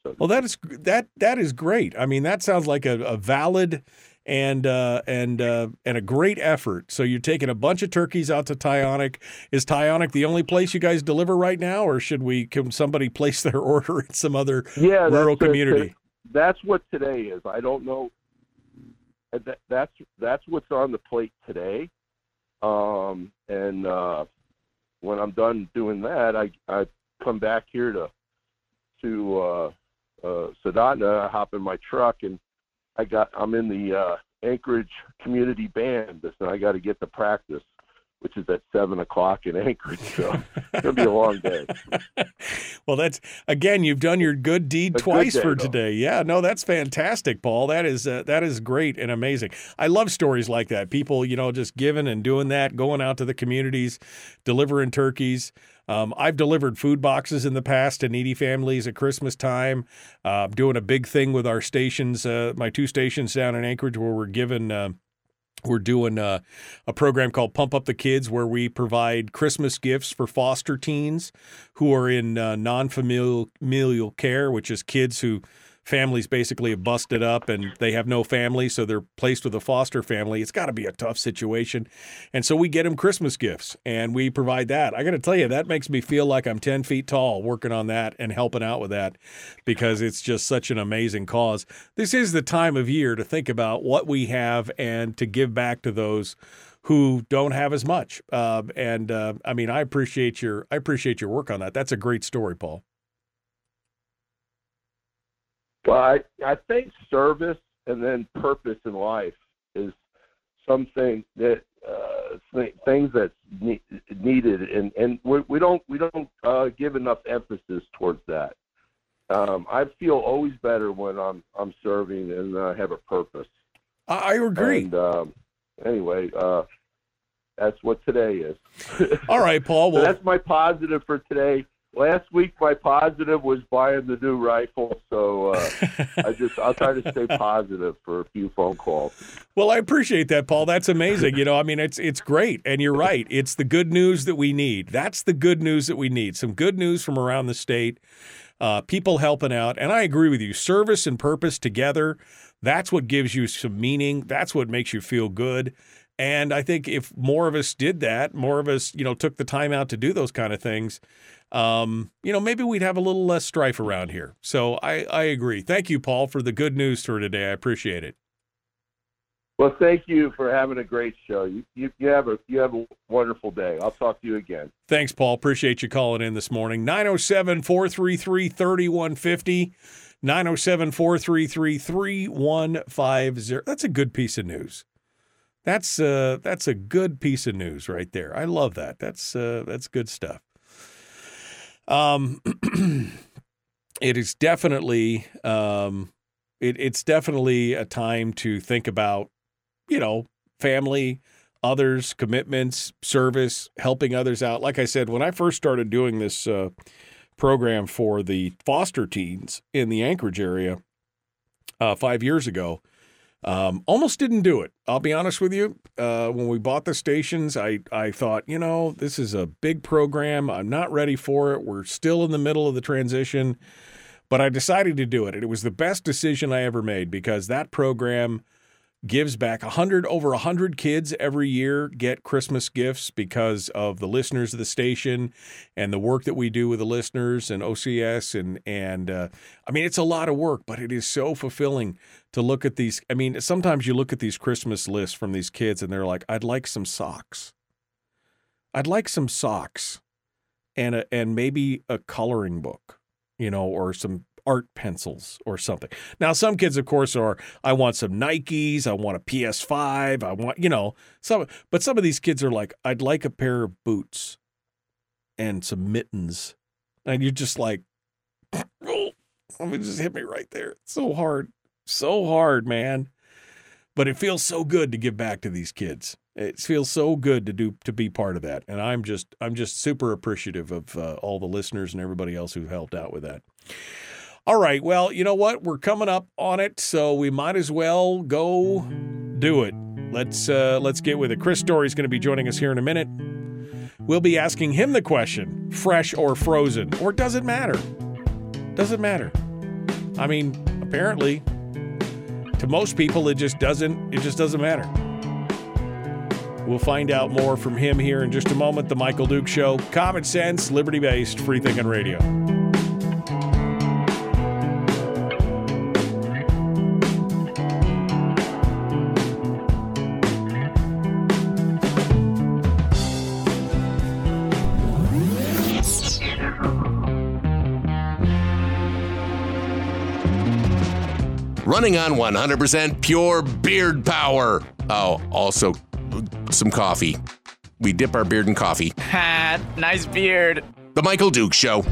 So well, that is that that is great. I mean, that sounds like a, a valid and uh, and uh, and a great effort. So you're taking a bunch of turkeys out to Tyonek. Is Tyonek the only place you guys deliver right now, or should we? Can somebody place their order in some other yeah, rural community? that's what today is. I don't know that, that's that's what's on the plate today. Um, and uh, when I'm done doing that, I I come back here to to uh, uh, Soldotna. I hop in my truck and I got I'm in the uh, Anchorage Community Band, and I got to get to practice which is at seven o'clock in Anchorage. So it's gonna be a long day. well, that's again, you've done your good deed a twice good day, for though. today. Yeah, no, that's fantastic, Paul. That is uh, that is great and amazing. I love stories like that. People, you know, just giving and doing that, going out to the communities, delivering turkeys. Um, I've delivered food boxes in the past to needy families at Christmas time. Uh, doing a big thing with our stations, uh, my two stations down in Anchorage, where we're giving uh, we're doing a, a, program called Pump Up the Kids, where we provide Christmas gifts for foster teens who are in uh, non familial care, which is kids who families basically have busted up and they have no family, so they're placed with a foster family. It's got to be a tough situation. And so we get them Christmas gifts and we provide that. I got to tell you, that makes me feel like I'm 10 feet tall working on that and helping out with that because it's just such an amazing cause. This is the time of year to think about what we have and to give back to those who don't have as much. Uh, and uh, I mean, I appreciate your I appreciate your work on that. That's a great story, Paul. Well, I, I think service and then purpose in life is something that uh, th- things that's ne- needed, and and we, we don't we don't uh, give enough emphasis towards that. Um, I feel always better when I'm I'm serving and uh, have a purpose. I agree. And um, anyway, uh, that's what today is. All right, Paul. Well, so that's my positive for today last week my positive was buying the new rifle so uh, i just i'll try to stay positive for a few phone calls. Well i appreciate that paul. That's amazing. You know i mean it's it's great and you're right. It's the good news that we need. That's the good news that we need. Some good news from around the state uh, people helping out and i agree with you. Service and purpose together that's what gives you some meaning. That's what makes you feel good. And I think if more of us did that, more of us, you know, took the time out to do those kind of things, um, you know, maybe we'd have a little less strife around here. So I, I agree. Thank you, Paul, for the good news for today. I appreciate it. Well, thank you for having a great show. You, you, you have a you have a wonderful day. I'll talk to you again. Thanks, Paul. Appreciate you calling in this morning. 907 433 3150. 907 433 3150. That's a good piece of news. That's uh that's a good piece of news right there. I love that. That's uh that's good stuff. Um it is definitely um it, it's definitely a time to think about you know, family, others, commitments, service, helping others out. Like I said, when I first started doing this uh, program for the foster teens in the Anchorage area uh, five years ago, um, almost didn't do it. I'll be honest with you. Uh, when we bought the stations, I, I thought, you know, this is a big program. I'm not ready for it. We're still in the middle of the transition. But I decided to do it. And it was the best decision I ever made because that program – gives back. 100 over 100 kids every year get christmas gifts because of the listeners of the station and the work that we do with the listeners and ocs and and uh, i mean it's a lot of work but it is so fulfilling to look at these i mean sometimes you look at these christmas lists from these kids and they're like i'd like some socks. I'd like some socks and a, and maybe a coloring book you know or some art pencils or something. Now, some kids, of course, are I want some Nikes, I want a PS5, I want, you know, some, but some of these kids are like, I'd like a pair of boots and some mittens. And you're just like, oh, I mean, just hit me right there. It's so hard. So hard, man. But it feels so good to give back to these kids. It feels so good to do to be part of that, and I'm just I'm just super appreciative of uh, all the listeners and everybody else who helped out with that. All right. Well, you know what? We're coming up on it, so we might as well go do it. Let's uh, let's get with it. Chris Story is going to be joining us here in a minute. We'll be asking him the question: fresh or frozen, or does it matter? Does it matter? I mean, apparently, to most people, it just doesn't. It just doesn't matter. We'll find out more from him here in just a moment. The Michael Duke Show, common sense, liberty based, free thinking radio. Running on 100% pure beard power. Oh, also some coffee. We dip our beard in coffee. Ha, nice beard. The Michael Duke Show.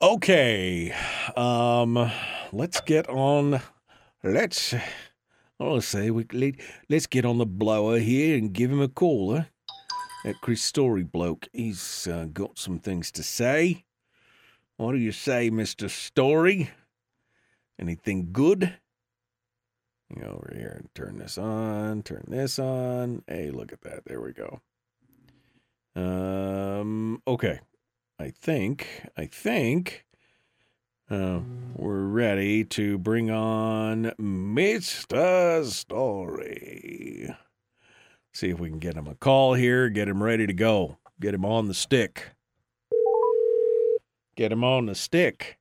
Okay. Um let's get on let's I'll say we let's get on the blower here and give him a call, huh? That Chris Story bloke, he's uh, got some things to say. What do you say, Mr. Story? Anything good? Go over here and turn this on, turn this on. Hey, look at that. There we go. Um, okay. I think, I think uh, we're ready to bring on Mr. Story. See if we can get him a call here, get him ready to go, get him on the stick. Get him on the stick.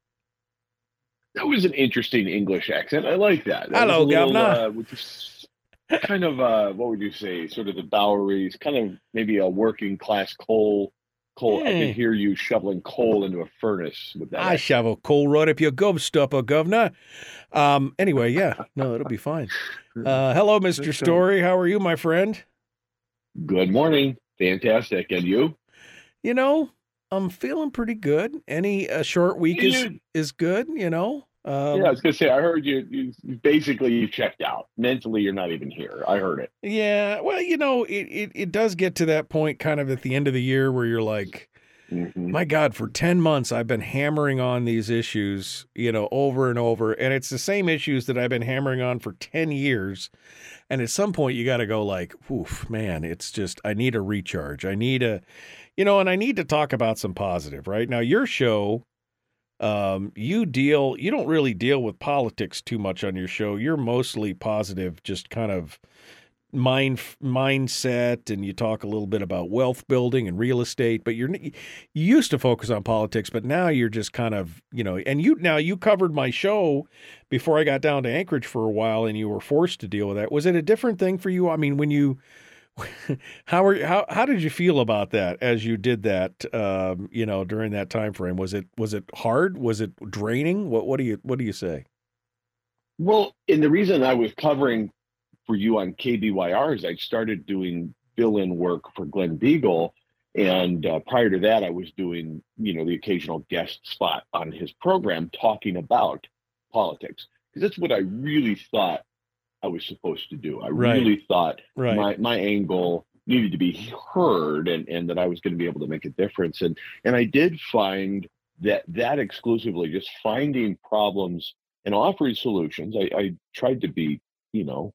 That was an interesting English accent. I like that. that Hello, little, Governor. Uh, kind of, uh, what would you say? Sort of the Boweries, kind of maybe a working class coal. Coal. I can hear you shoveling coal into a furnace with that. I accent. shovel coal right up your gobstopper, Governor. Um, anyway, yeah, no, it'll be fine. Uh, hello, Mr. Story. How are you, my friend? Good morning. Fantastic. And you? You know, I'm feeling pretty good. Any a short week is is good, you know. Um, yeah, I was gonna say I heard you, you basically you checked out. Mentally you're not even here. I heard it. Yeah. Well, you know, it, it, it does get to that point kind of at the end of the year where you're like, mm-hmm. my God, for 10 months I've been hammering on these issues, you know, over and over. And it's the same issues that I've been hammering on for 10 years. And at some point, you got to go like, "Oof, man! It's just I need a recharge. I need a, you know, and I need to talk about some positive. Right now, your show, um, you deal. You don't really deal with politics too much on your show. You're mostly positive, just kind of mind mindset, and you talk a little bit about wealth building and real estate. But you're you used to focus on politics, but now you're just kind of you know. And you now you covered my show before I got down to Anchorage for a while, and you were forced to deal with that. Was it a different thing for you? I mean, when you how are how how did you feel about that as you did that um, you know during that time frame was it was it hard was it draining what what do you what do you say well and the reason i was covering for you on kbyr is i started doing fill-in work for glenn biegel and uh, prior to that i was doing you know the occasional guest spot on his program talking about politics because that's what i really thought I was supposed to do. I right. really thought right. my my angle needed to be heard and, and that I was going to be able to make a difference. And and I did find that that exclusively just finding problems and offering solutions. I, I tried to be, you know,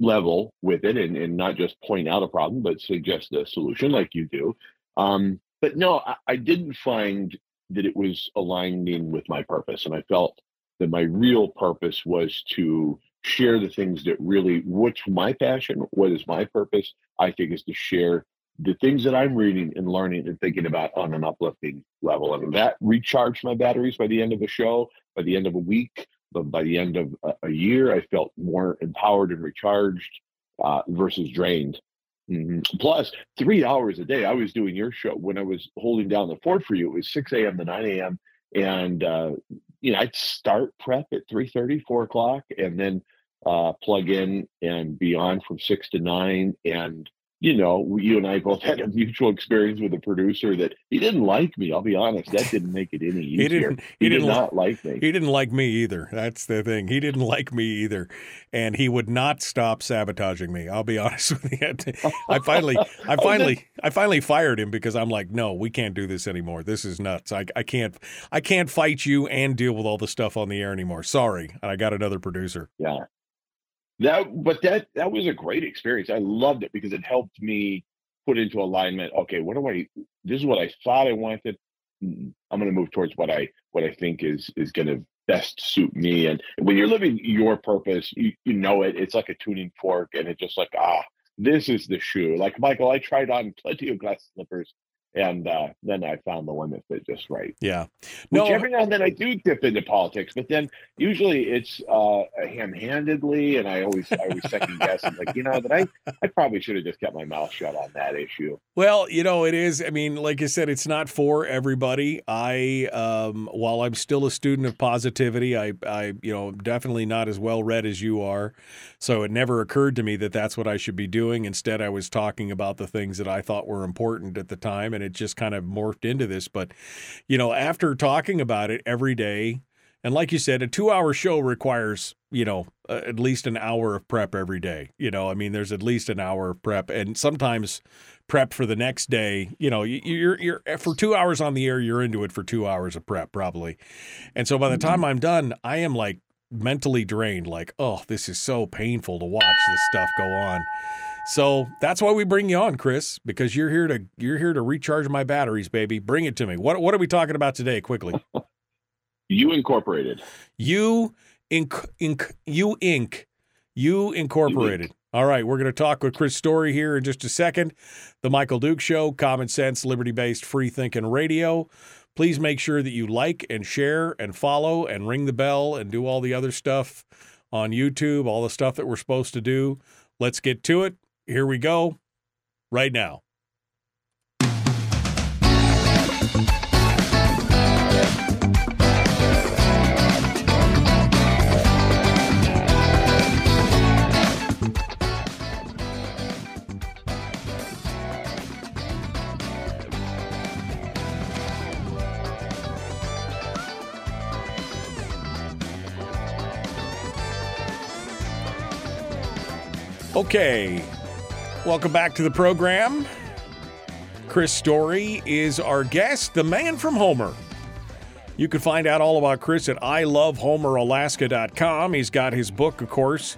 level with it and, and not just point out a problem, but suggest a solution like you do. Um, but no, I, I didn't find that it was aligning with my purpose. And I felt that my real purpose was to share the things that really what's my passion what is my purpose i think is to share the things that i'm reading and learning and thinking about on an uplifting level and that recharged my batteries by the end of the show by the end of a week but by the end of a, year i felt more empowered and recharged uh, versus drained mm-hmm. plus three hours a day i was doing your show when i was holding down the fort for you it was 6 a.m to 9 a.m and uh, you know i'd start prep at 3 30 4 o'clock and then uh, plug in and be on from six to nine. And, you know, you and I both had a mutual experience with a producer that he didn't like me. I'll be honest. That didn't make it any easier. he didn't, he, he did not like me. He didn't like me either. That's the thing. He didn't like me either. And he would not stop sabotaging me. I'll be honest with you. I finally, I finally, I finally fired him because I'm like, no, we can't do this anymore. This is nuts. I, I can't, I can't fight you and deal with all the stuff on the air anymore. Sorry. And I got another producer. Yeah that but that that was a great experience. I loved it because it helped me put into alignment okay what do i this is what i thought i wanted. I'm going to move towards what i what i think is is going to best suit me. And when you're living your purpose you, you know it it's like a tuning fork and it's just like ah this is the shoe. Like michael i tried on plenty of glass slippers and uh, then I found the one that fit just right. Yeah. No, Which every now and then I do dip into politics, but then usually it's uh, ham-handedly, and I always I always second guess. and like, you know, that I I probably should have just kept my mouth shut on that issue. Well, you know, it is. I mean, like I said, it's not for everybody. I, um, while I'm still a student of positivity, I, I, you know, definitely not as well read as you are. So it never occurred to me that that's what I should be doing. Instead, I was talking about the things that I thought were important at the time, and it just kind of morphed into this. But, you know, after talking about it every day, and like you said, a two hour show requires, you know, uh, at least an hour of prep every day. You know, I mean, there's at least an hour of prep. And sometimes prep for the next day, you know, you're, you're for two hours on the air, you're into it for two hours of prep probably. And so by the time mm-hmm. I'm done, I am like mentally drained, like, oh, this is so painful to watch this stuff go on. So that's why we bring you on, Chris, because you're here to you're here to recharge my batteries, baby. Bring it to me. What what are we talking about today? Quickly. You Incorporated. You Inc. Inc. You Inc. You Incorporated. All right, we're going to talk with Chris Story here in just a second. The Michael Duke Show, common sense, liberty based, free thinking radio. Please make sure that you like and share and follow and ring the bell and do all the other stuff on YouTube, all the stuff that we're supposed to do. Let's get to it. Here we go right now. Okay, welcome back to the program. Chris Story is our guest, the man from Homer. You can find out all about Chris at ilovehomeralaska.com. He's got his book, of course,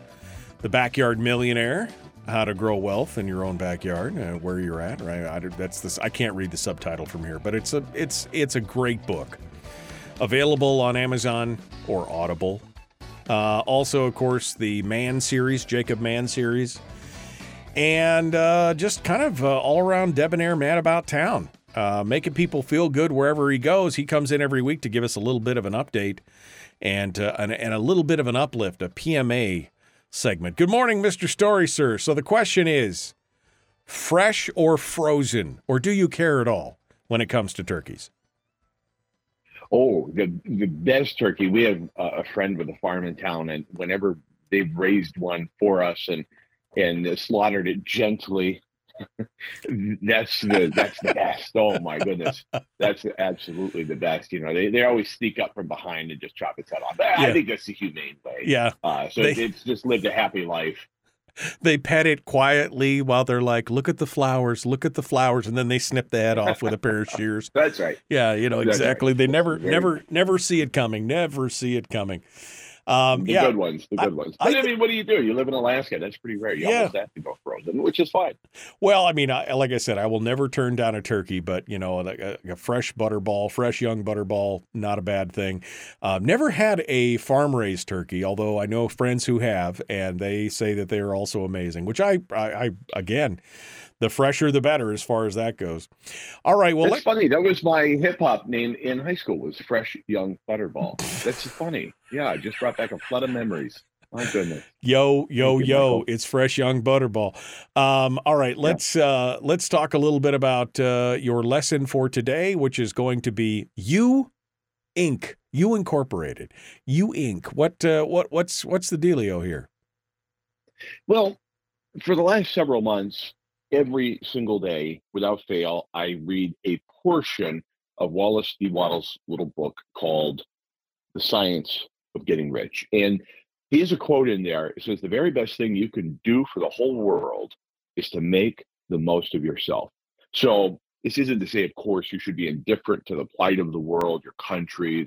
The Backyard Millionaire how to grow wealth in your own backyard, uh, where you're at. Right, I, that's this. I can't read the subtitle from here, but it's a it's it's a great book. Available on Amazon or Audible uh, also, of course, the Man series, Jacob Mann series. And uh, just kind of uh, all around debonair man about town, uh, making people feel good wherever he goes. He comes in every week to give us a little bit of an update and uh, and, and a little bit of an uplift, a PMA segment. Good morning, Mr. Story, sir. So the question is fresh or frozen, or do you care at all when it comes to turkeys? Oh, the the best turkey. We have a friend with a farm in town, and whenever they've raised one for us and and slaughtered it gently, that's the that's the best. Oh my goodness, that's absolutely the best. You know, they, they always sneak up from behind and just chop its head off. I, yeah. I think that's the humane way. Yeah. Uh, so they, it's just lived a happy life they pet it quietly while they're like, "Look at the flowers, look at the flowers," and then they snip the head off with a pair of shears. That's right. Yeah, you know That's exactly. Right. They never, never, never see it coming. Never see it coming. Um, the yeah, good ones, the good I, ones. But I, I, mean, what do you do? You live in Alaska. That's pretty rare. You yeah. almost have to go frozen, which is fine. Well, I mean, I, like I said, I will never turn down a turkey, but you know, a, a fresh butterball, fresh young butterball, not a bad thing. Um, never had a farm raised turkey, although I know friends who have, and they say that they are also amazing. Which I, I, I again the fresher the better as far as that goes. All right. Well, it's funny. That was my hip hop name in high school. Was Fresh Young Butterball. That's funny. Yeah, I just brought back a flood of memories. My goodness. Yo, yo, yo! It's fresh young butterball. Um, all right, let's yeah. uh, let's talk a little bit about uh, your lesson for today, which is going to be you Inc. You Incorporated. You Inc. What uh, what what's what's the dealio here? Well, for the last several months, every single day without fail, I read a portion of Wallace D. Wattles' little book called The Science of Getting Rich. And he has a quote in there. It says, The very best thing you can do for the whole world is to make the most of yourself. So, this isn't to say, of course, you should be indifferent to the plight of the world, your country,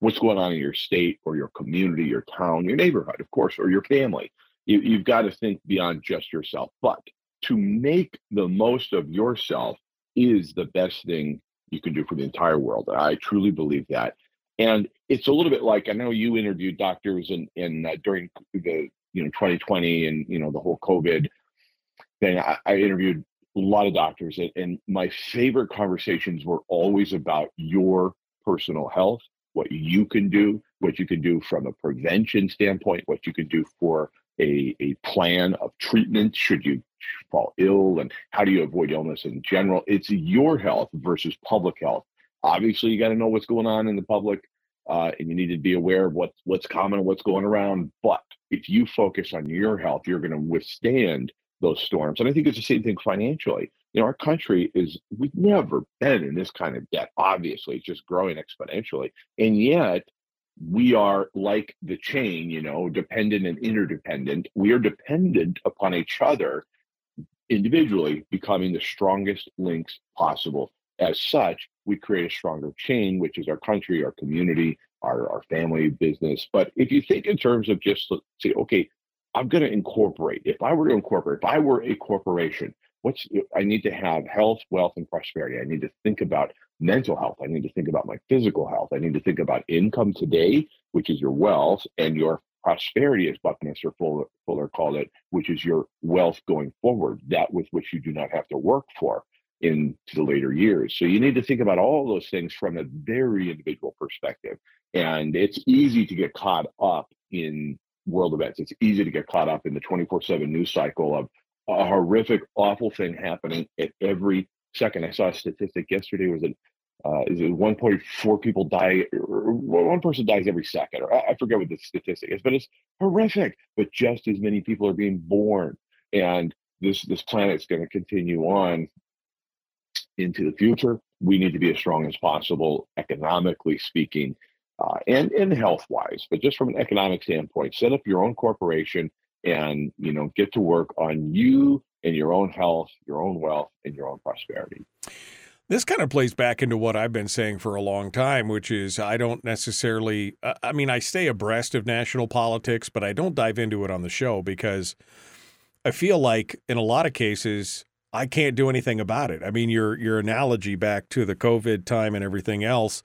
what's going on in your state or your community, your town, your neighborhood, of course, or your family. You, you've got to think beyond just yourself. But to make the most of yourself is the best thing you can do for the entire world. I truly believe that. And it's a little bit like I know you interviewed doctors in, in uh, during the you know 2020 and you know the whole COVID thing. I, I interviewed a lot of doctors, and, and my favorite conversations were always about your personal health, what you can do, what you can do from a prevention standpoint, what you can do for a, a plan of treatment should you fall ill and how do you avoid illness in general? It's your health versus public health. Obviously you got to know what's going on in the public uh, and you need to be aware of what's what's common and what's going around but if you focus on your health you're going to withstand those storms and i think it's the same thing financially. You know our country is we've never been in this kind of debt obviously it's just growing exponentially and yet we are like the chain, you know, dependent and interdependent. We are dependent upon each other individually, becoming the strongest links possible. As such, we create a stronger chain, which is our country, our community, our, our family, business. But if you think in terms of just say, okay, I'm going to incorporate, if I were to incorporate, if I were a corporation, what's I need to have health, wealth, and prosperity. I need to think about mental health. I need to think about my physical health. I need to think about income today, which is your wealth, and your prosperity, as Buckminster Fuller, Fuller called it, which is your wealth going forward, that with which you do not have to work for into the later years. So you need to think about all those things from a very individual perspective. And it's easy to get caught up in world events. It's easy to get caught up in the 24 7 news cycle of a horrific, awful thing happening at every second. I saw a statistic yesterday was it uh, is it 1.4 people die, or one person dies every second, or I forget what the statistic is, but it's horrific. But just as many people are being born, and this this planet is going to continue on into the future. We need to be as strong as possible, economically speaking, uh, and and health wise. But just from an economic standpoint, set up your own corporation and you know get to work on you and your own health, your own wealth, and your own prosperity. This kind of plays back into what I've been saying for a long time, which is I don't necessarily, I mean, I stay abreast of national politics, but I don't dive into it on the show because I feel like in a lot of cases, I can't do anything about it. I mean, your your analogy back to the COVID time and everything else,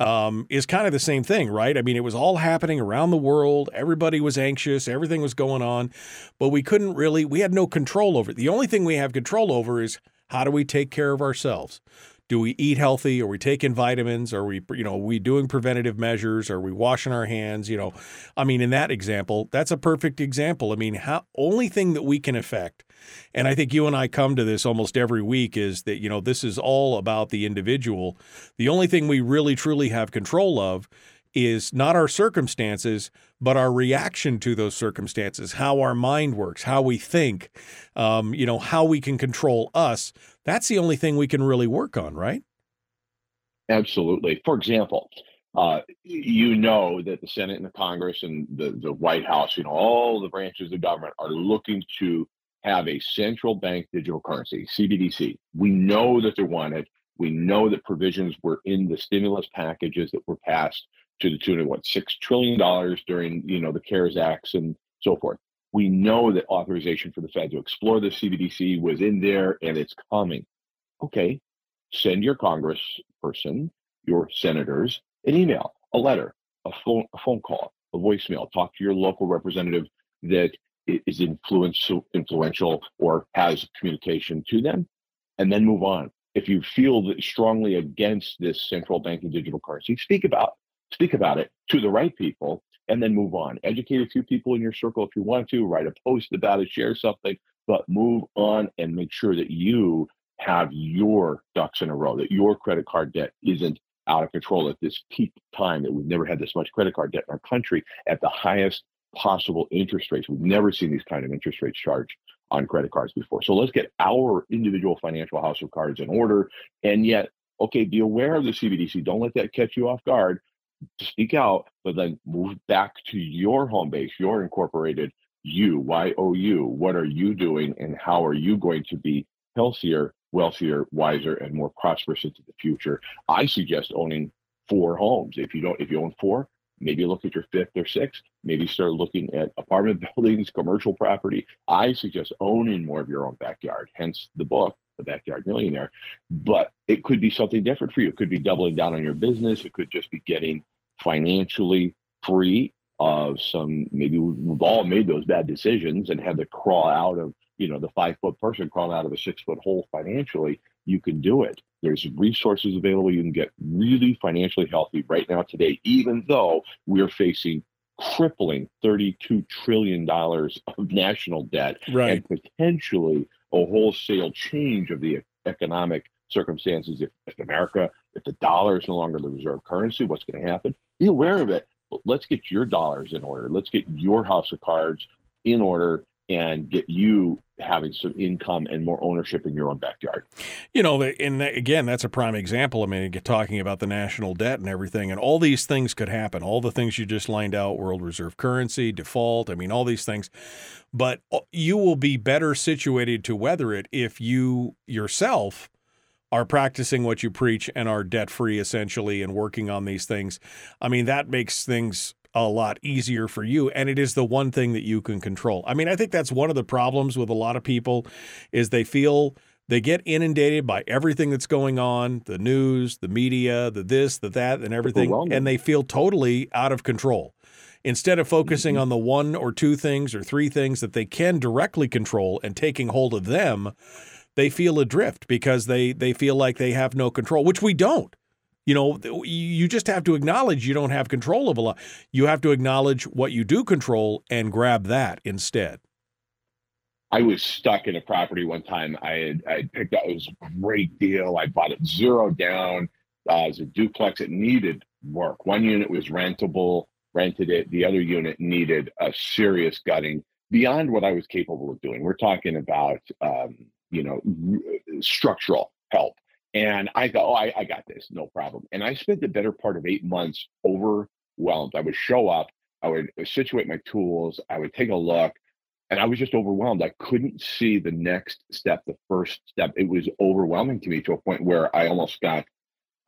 um, is kind of the same thing, right? I mean, it was all happening around the world. Everybody was anxious. Everything was going on, but we couldn't really. We had no control over it. The only thing we have control over is how do we take care of ourselves do we eat healthy? Are we taking vitamins? Are we, you know, we doing preventative measures? Are we washing our hands? You know, I mean, in that example, that's a perfect example. I mean, how only thing that we can affect, and I think you and I come to this almost every week is that, you know, this is all about the individual. The only thing we really truly have control of is not our circumstances, but our reaction to those circumstances, how our mind works, how we think, um, you know, how we can control us. That's the only thing we can really work on, right? Absolutely. For example, uh, you know that the Senate and the Congress and the, the White House, you know, all the branches of government are looking to have a central bank digital currency, CBDC. We know that they want it. We know that provisions were in the stimulus packages that were passed to the tune of what six trillion dollars during you know the CARES Acts and so forth. We know that authorization for the Fed to explore the CBDC was in there and it's coming. Okay, send your congressperson, your senators, an email, a letter, a phone, a phone call, a voicemail. Talk to your local representative that is influential or has communication to them, and then move on. If you feel strongly against this central banking digital currency, speak about speak about it to the right people and then move on. Educate a few people in your circle if you want to, write a post about it, share something, but move on and make sure that you have your ducks in a row, that your credit card debt isn't out of control at this peak time that we've never had this much credit card debt in our country at the highest possible interest rates. We've never seen these kind of interest rates charged on credit cards before. So let's get our individual financial house of cards in order. And yet, okay, be aware of the CBDC. Don't let that catch you off guard speak out, but then move back to your home base, your incorporated you, Y O U. What are you doing and how are you going to be healthier, wealthier, wiser, and more prosperous into the future? I suggest owning four homes. If you don't, if you own four, maybe look at your fifth or sixth. Maybe start looking at apartment buildings, commercial property. I suggest owning more of your own backyard, hence the book, The Backyard Millionaire. But it could be something different for you. It could be doubling down on your business. It could just be getting financially free of some maybe we've all made those bad decisions and had to crawl out of you know the five foot person crawling out of a six foot hole financially you can do it there's resources available you can get really financially healthy right now today even though we're facing crippling 32 trillion dollars of national debt right. and potentially a wholesale change of the economic circumstances if, if america if the dollar is no longer the reserve currency what's going to happen be aware of it. But let's get your dollars in order. Let's get your house of cards in order and get you having some income and more ownership in your own backyard. You know, and again, that's a prime example. I mean, talking about the national debt and everything, and all these things could happen. All the things you just lined out world reserve currency, default, I mean, all these things. But uh, you will be better situated to weather it if you yourself are practicing what you preach and are debt free essentially and working on these things. I mean, that makes things a lot easier for you and it is the one thing that you can control. I mean, I think that's one of the problems with a lot of people is they feel they get inundated by everything that's going on, the news, the media, the this, the that and everything and they feel totally out of control. Instead of focusing mm-hmm. on the one or two things or three things that they can directly control and taking hold of them, they feel adrift because they they feel like they have no control, which we don't. You know, you just have to acknowledge you don't have control of a lot. You have to acknowledge what you do control and grab that instead. I was stuck in a property one time. I had, I had picked out it was a great deal. I bought it zero down uh, as a duplex. It needed work. One unit was rentable, rented it. The other unit needed a serious gutting beyond what I was capable of doing. We're talking about um, you know, structural help. And I thought, oh, I, I got this, no problem. And I spent the better part of eight months overwhelmed. I would show up, I would situate my tools, I would take a look, and I was just overwhelmed. I couldn't see the next step, the first step. It was overwhelming to me to a point where I almost got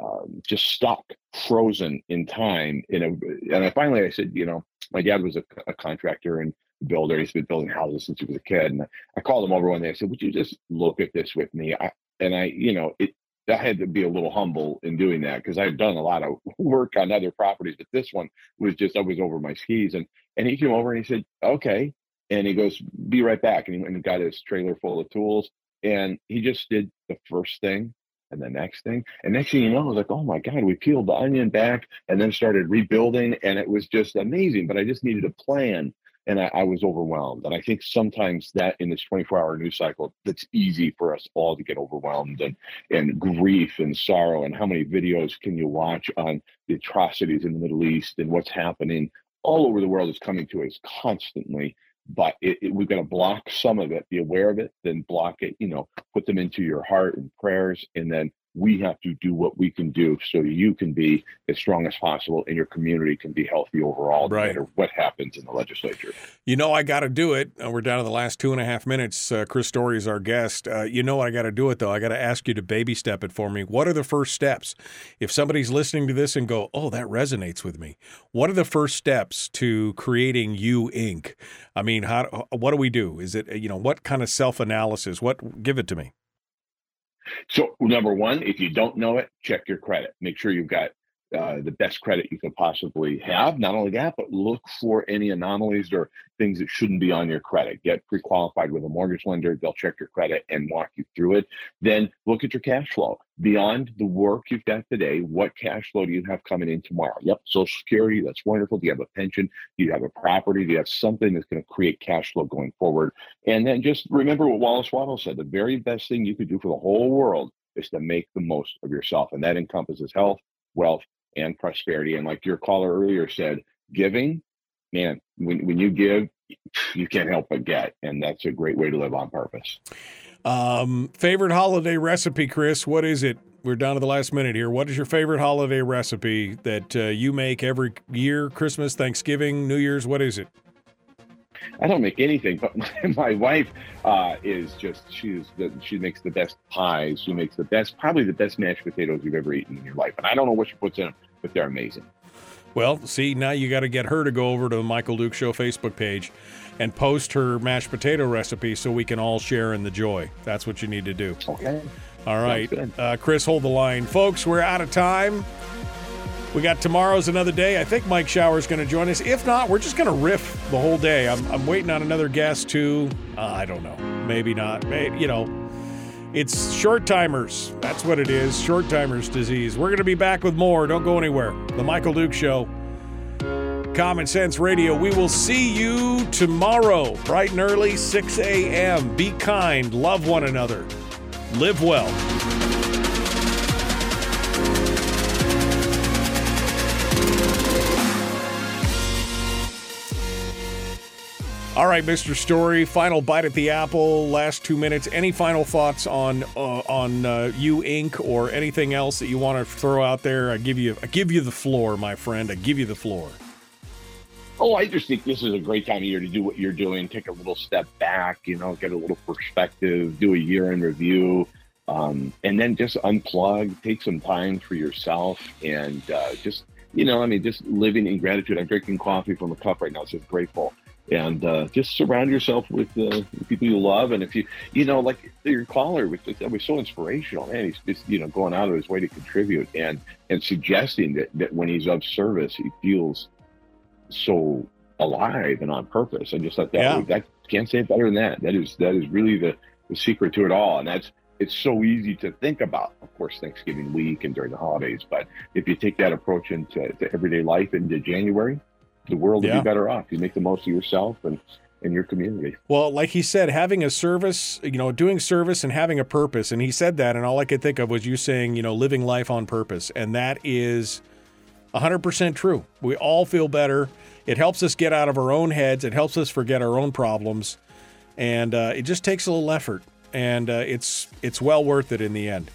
um, just stuck, frozen in time. In a, and I finally I said, you know, my dad was a, a contractor, and builder. He's been building houses since he was a kid. And I called him over one day. I said, "Would you just look at this with me?" I, and I, you know, it I had to be a little humble in doing that because I had done a lot of work on other properties, but this one was just I was over my skis. And and he came over and he said, "Okay," and he goes, "Be right back." And he went and got his trailer full of tools, and he just did the first thing and the next thing, and next thing you know, I was like, "Oh my god!" We peeled the onion back and then started rebuilding, and it was just amazing. But I just needed a plan and I, I, was overwhelmed. And I think sometimes that in this 24 hour news cycle, that's easy for us all to get overwhelmed and, and grief and sorrow. And how many videos can you watch on the atrocities in the Middle East and what's happening all over the world is coming to us constantly. But it, it, we've got to block some of it, be aware of it, then block it, you know, put them into your heart and prayers, and then we have to do what we can do so you can be as strong as possible and your community can be healthy overall, right. no matter what happens in the legislature. You know, I got to do it. Uh, we're down to the last two and a half minutes. Uh, Chris Story is our guest. Uh, you know, I got to do it though. I got to ask you to baby step it for me. What are the first steps? If somebody's listening to this and go, "Oh, that resonates with me," what are the first steps to creating You Inc? I mean, how? What do we do? Is it you know what kind of self analysis? What? Give it to me. So, number one, if you don't know it, check your credit. Make sure you've got uh, the best credit you could possibly have. Not only that, but look for any anomalies or things that shouldn't be on your credit. Get pre qualified with a mortgage lender. They'll check your credit and walk you through it. Then look at your cash flow. Beyond the work you've done today, what cash flow do you have coming in tomorrow? Yep, Social Security, that's wonderful. Do you have a pension? Do you have a property? Do you have something that's going to create cash flow going forward? And then just remember what Wallace Wattles said the very best thing you could do for the whole world is to make the most of yourself. And that encompasses health, wealth, and prosperity. And like your caller earlier said, giving, man, when, when you give, you can't help but get. And that's a great way to live on purpose. Um, favorite holiday recipe, Chris? What is it? We're down to the last minute here. What is your favorite holiday recipe that uh, you make every year? Christmas, Thanksgiving, New Year's? What is it? I don't make anything, but my, my wife uh, is just she's the, she makes the best pies. She makes the best, probably the best mashed potatoes you've ever eaten in your life. And I don't know what she puts in them, but they're amazing. Well, see, now you got to get her to go over to the Michael Duke Show Facebook page and post her mashed potato recipe so we can all share in the joy. That's what you need to do. Okay. All right. Uh, Chris, hold the line. Folks, we're out of time. We got tomorrow's another day. I think Mike Shower is going to join us. If not, we're just going to riff the whole day. I'm, I'm waiting on another guest too. Uh, I don't know. Maybe not. Maybe, you know, it's short timers. That's what it is. Short timers disease. We're going to be back with more. Don't go anywhere. The Michael Duke Show. Common Sense Radio. We will see you tomorrow, bright and early, 6 a.m. Be kind, love one another, live well. All right, Mr. Story, final bite at the apple, last two minutes. Any final thoughts on uh, on uh, you Inc. or anything else that you want to throw out there? I give you I give you the floor, my friend. I give you the floor. Oh, I just think this is a great time of year to do what you're doing. Take a little step back, you know, get a little perspective, do a year in review, um, and then just unplug. Take some time for yourself, and uh, just you know, I mean, just living in gratitude. I'm drinking coffee from a cup right now. It says grateful and uh, just surround yourself with uh, people you love. And if you, you know, like your caller, which that was so inspirational, man. He's just, you know, going out of his way to contribute and and suggesting that that when he's of service, he feels so alive and on purpose. I just thought that yeah. that can't say it better than that. That is that is really the the secret to it all, and that's. It's so easy to think about, of course, Thanksgiving week and during the holidays. But if you take that approach into everyday life into January, the world yeah. would be better off. You make the most of yourself and in your community. Well, like he said, having a service, you know, doing service and having a purpose. And he said that, and all I could think of was you saying, you know, living life on purpose. And that is 100% true. We all feel better. It helps us get out of our own heads, it helps us forget our own problems. And uh, it just takes a little effort. And uh, it's it's well worth it in the end.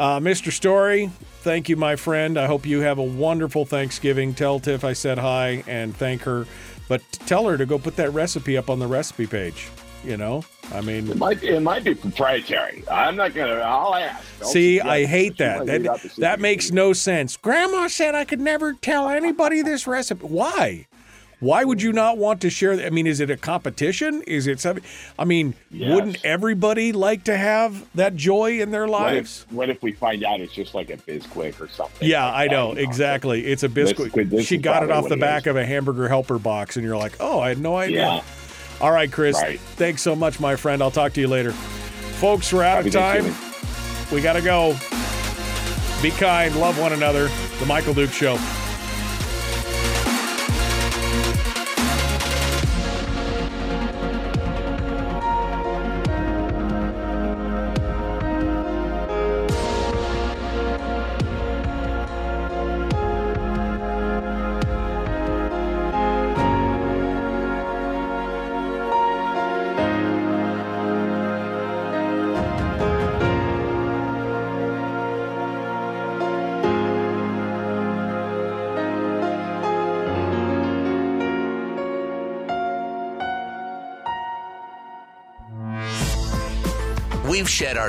Uh, Mr. Story, thank you, my friend. I hope you have a wonderful Thanksgiving. Tell Tiff I said hi and thank her. But tell her to go put that recipe up on the recipe page. You know, I mean, it might it might be proprietary. I'm not gonna. I'll ask. Don't see, I hate that. That that makes no sense. Grandma said I could never tell anybody this recipe. Why? Why would you not want to share? I mean, is it a competition? Is it something? I mean, yes. wouldn't everybody like to have that joy in their lives? What if, what if we find out it's just like a Bisquick or something? Yeah, like I know exactly. It's a Bisquick. This, she got it off the back of a hamburger helper box, and you're like, oh, I had no idea. Yeah. All right, Chris. Right. Thanks so much, my friend. I'll talk to you later. Folks, we're out of time. We got to go. Be kind, love one another. The Michael Duke Show.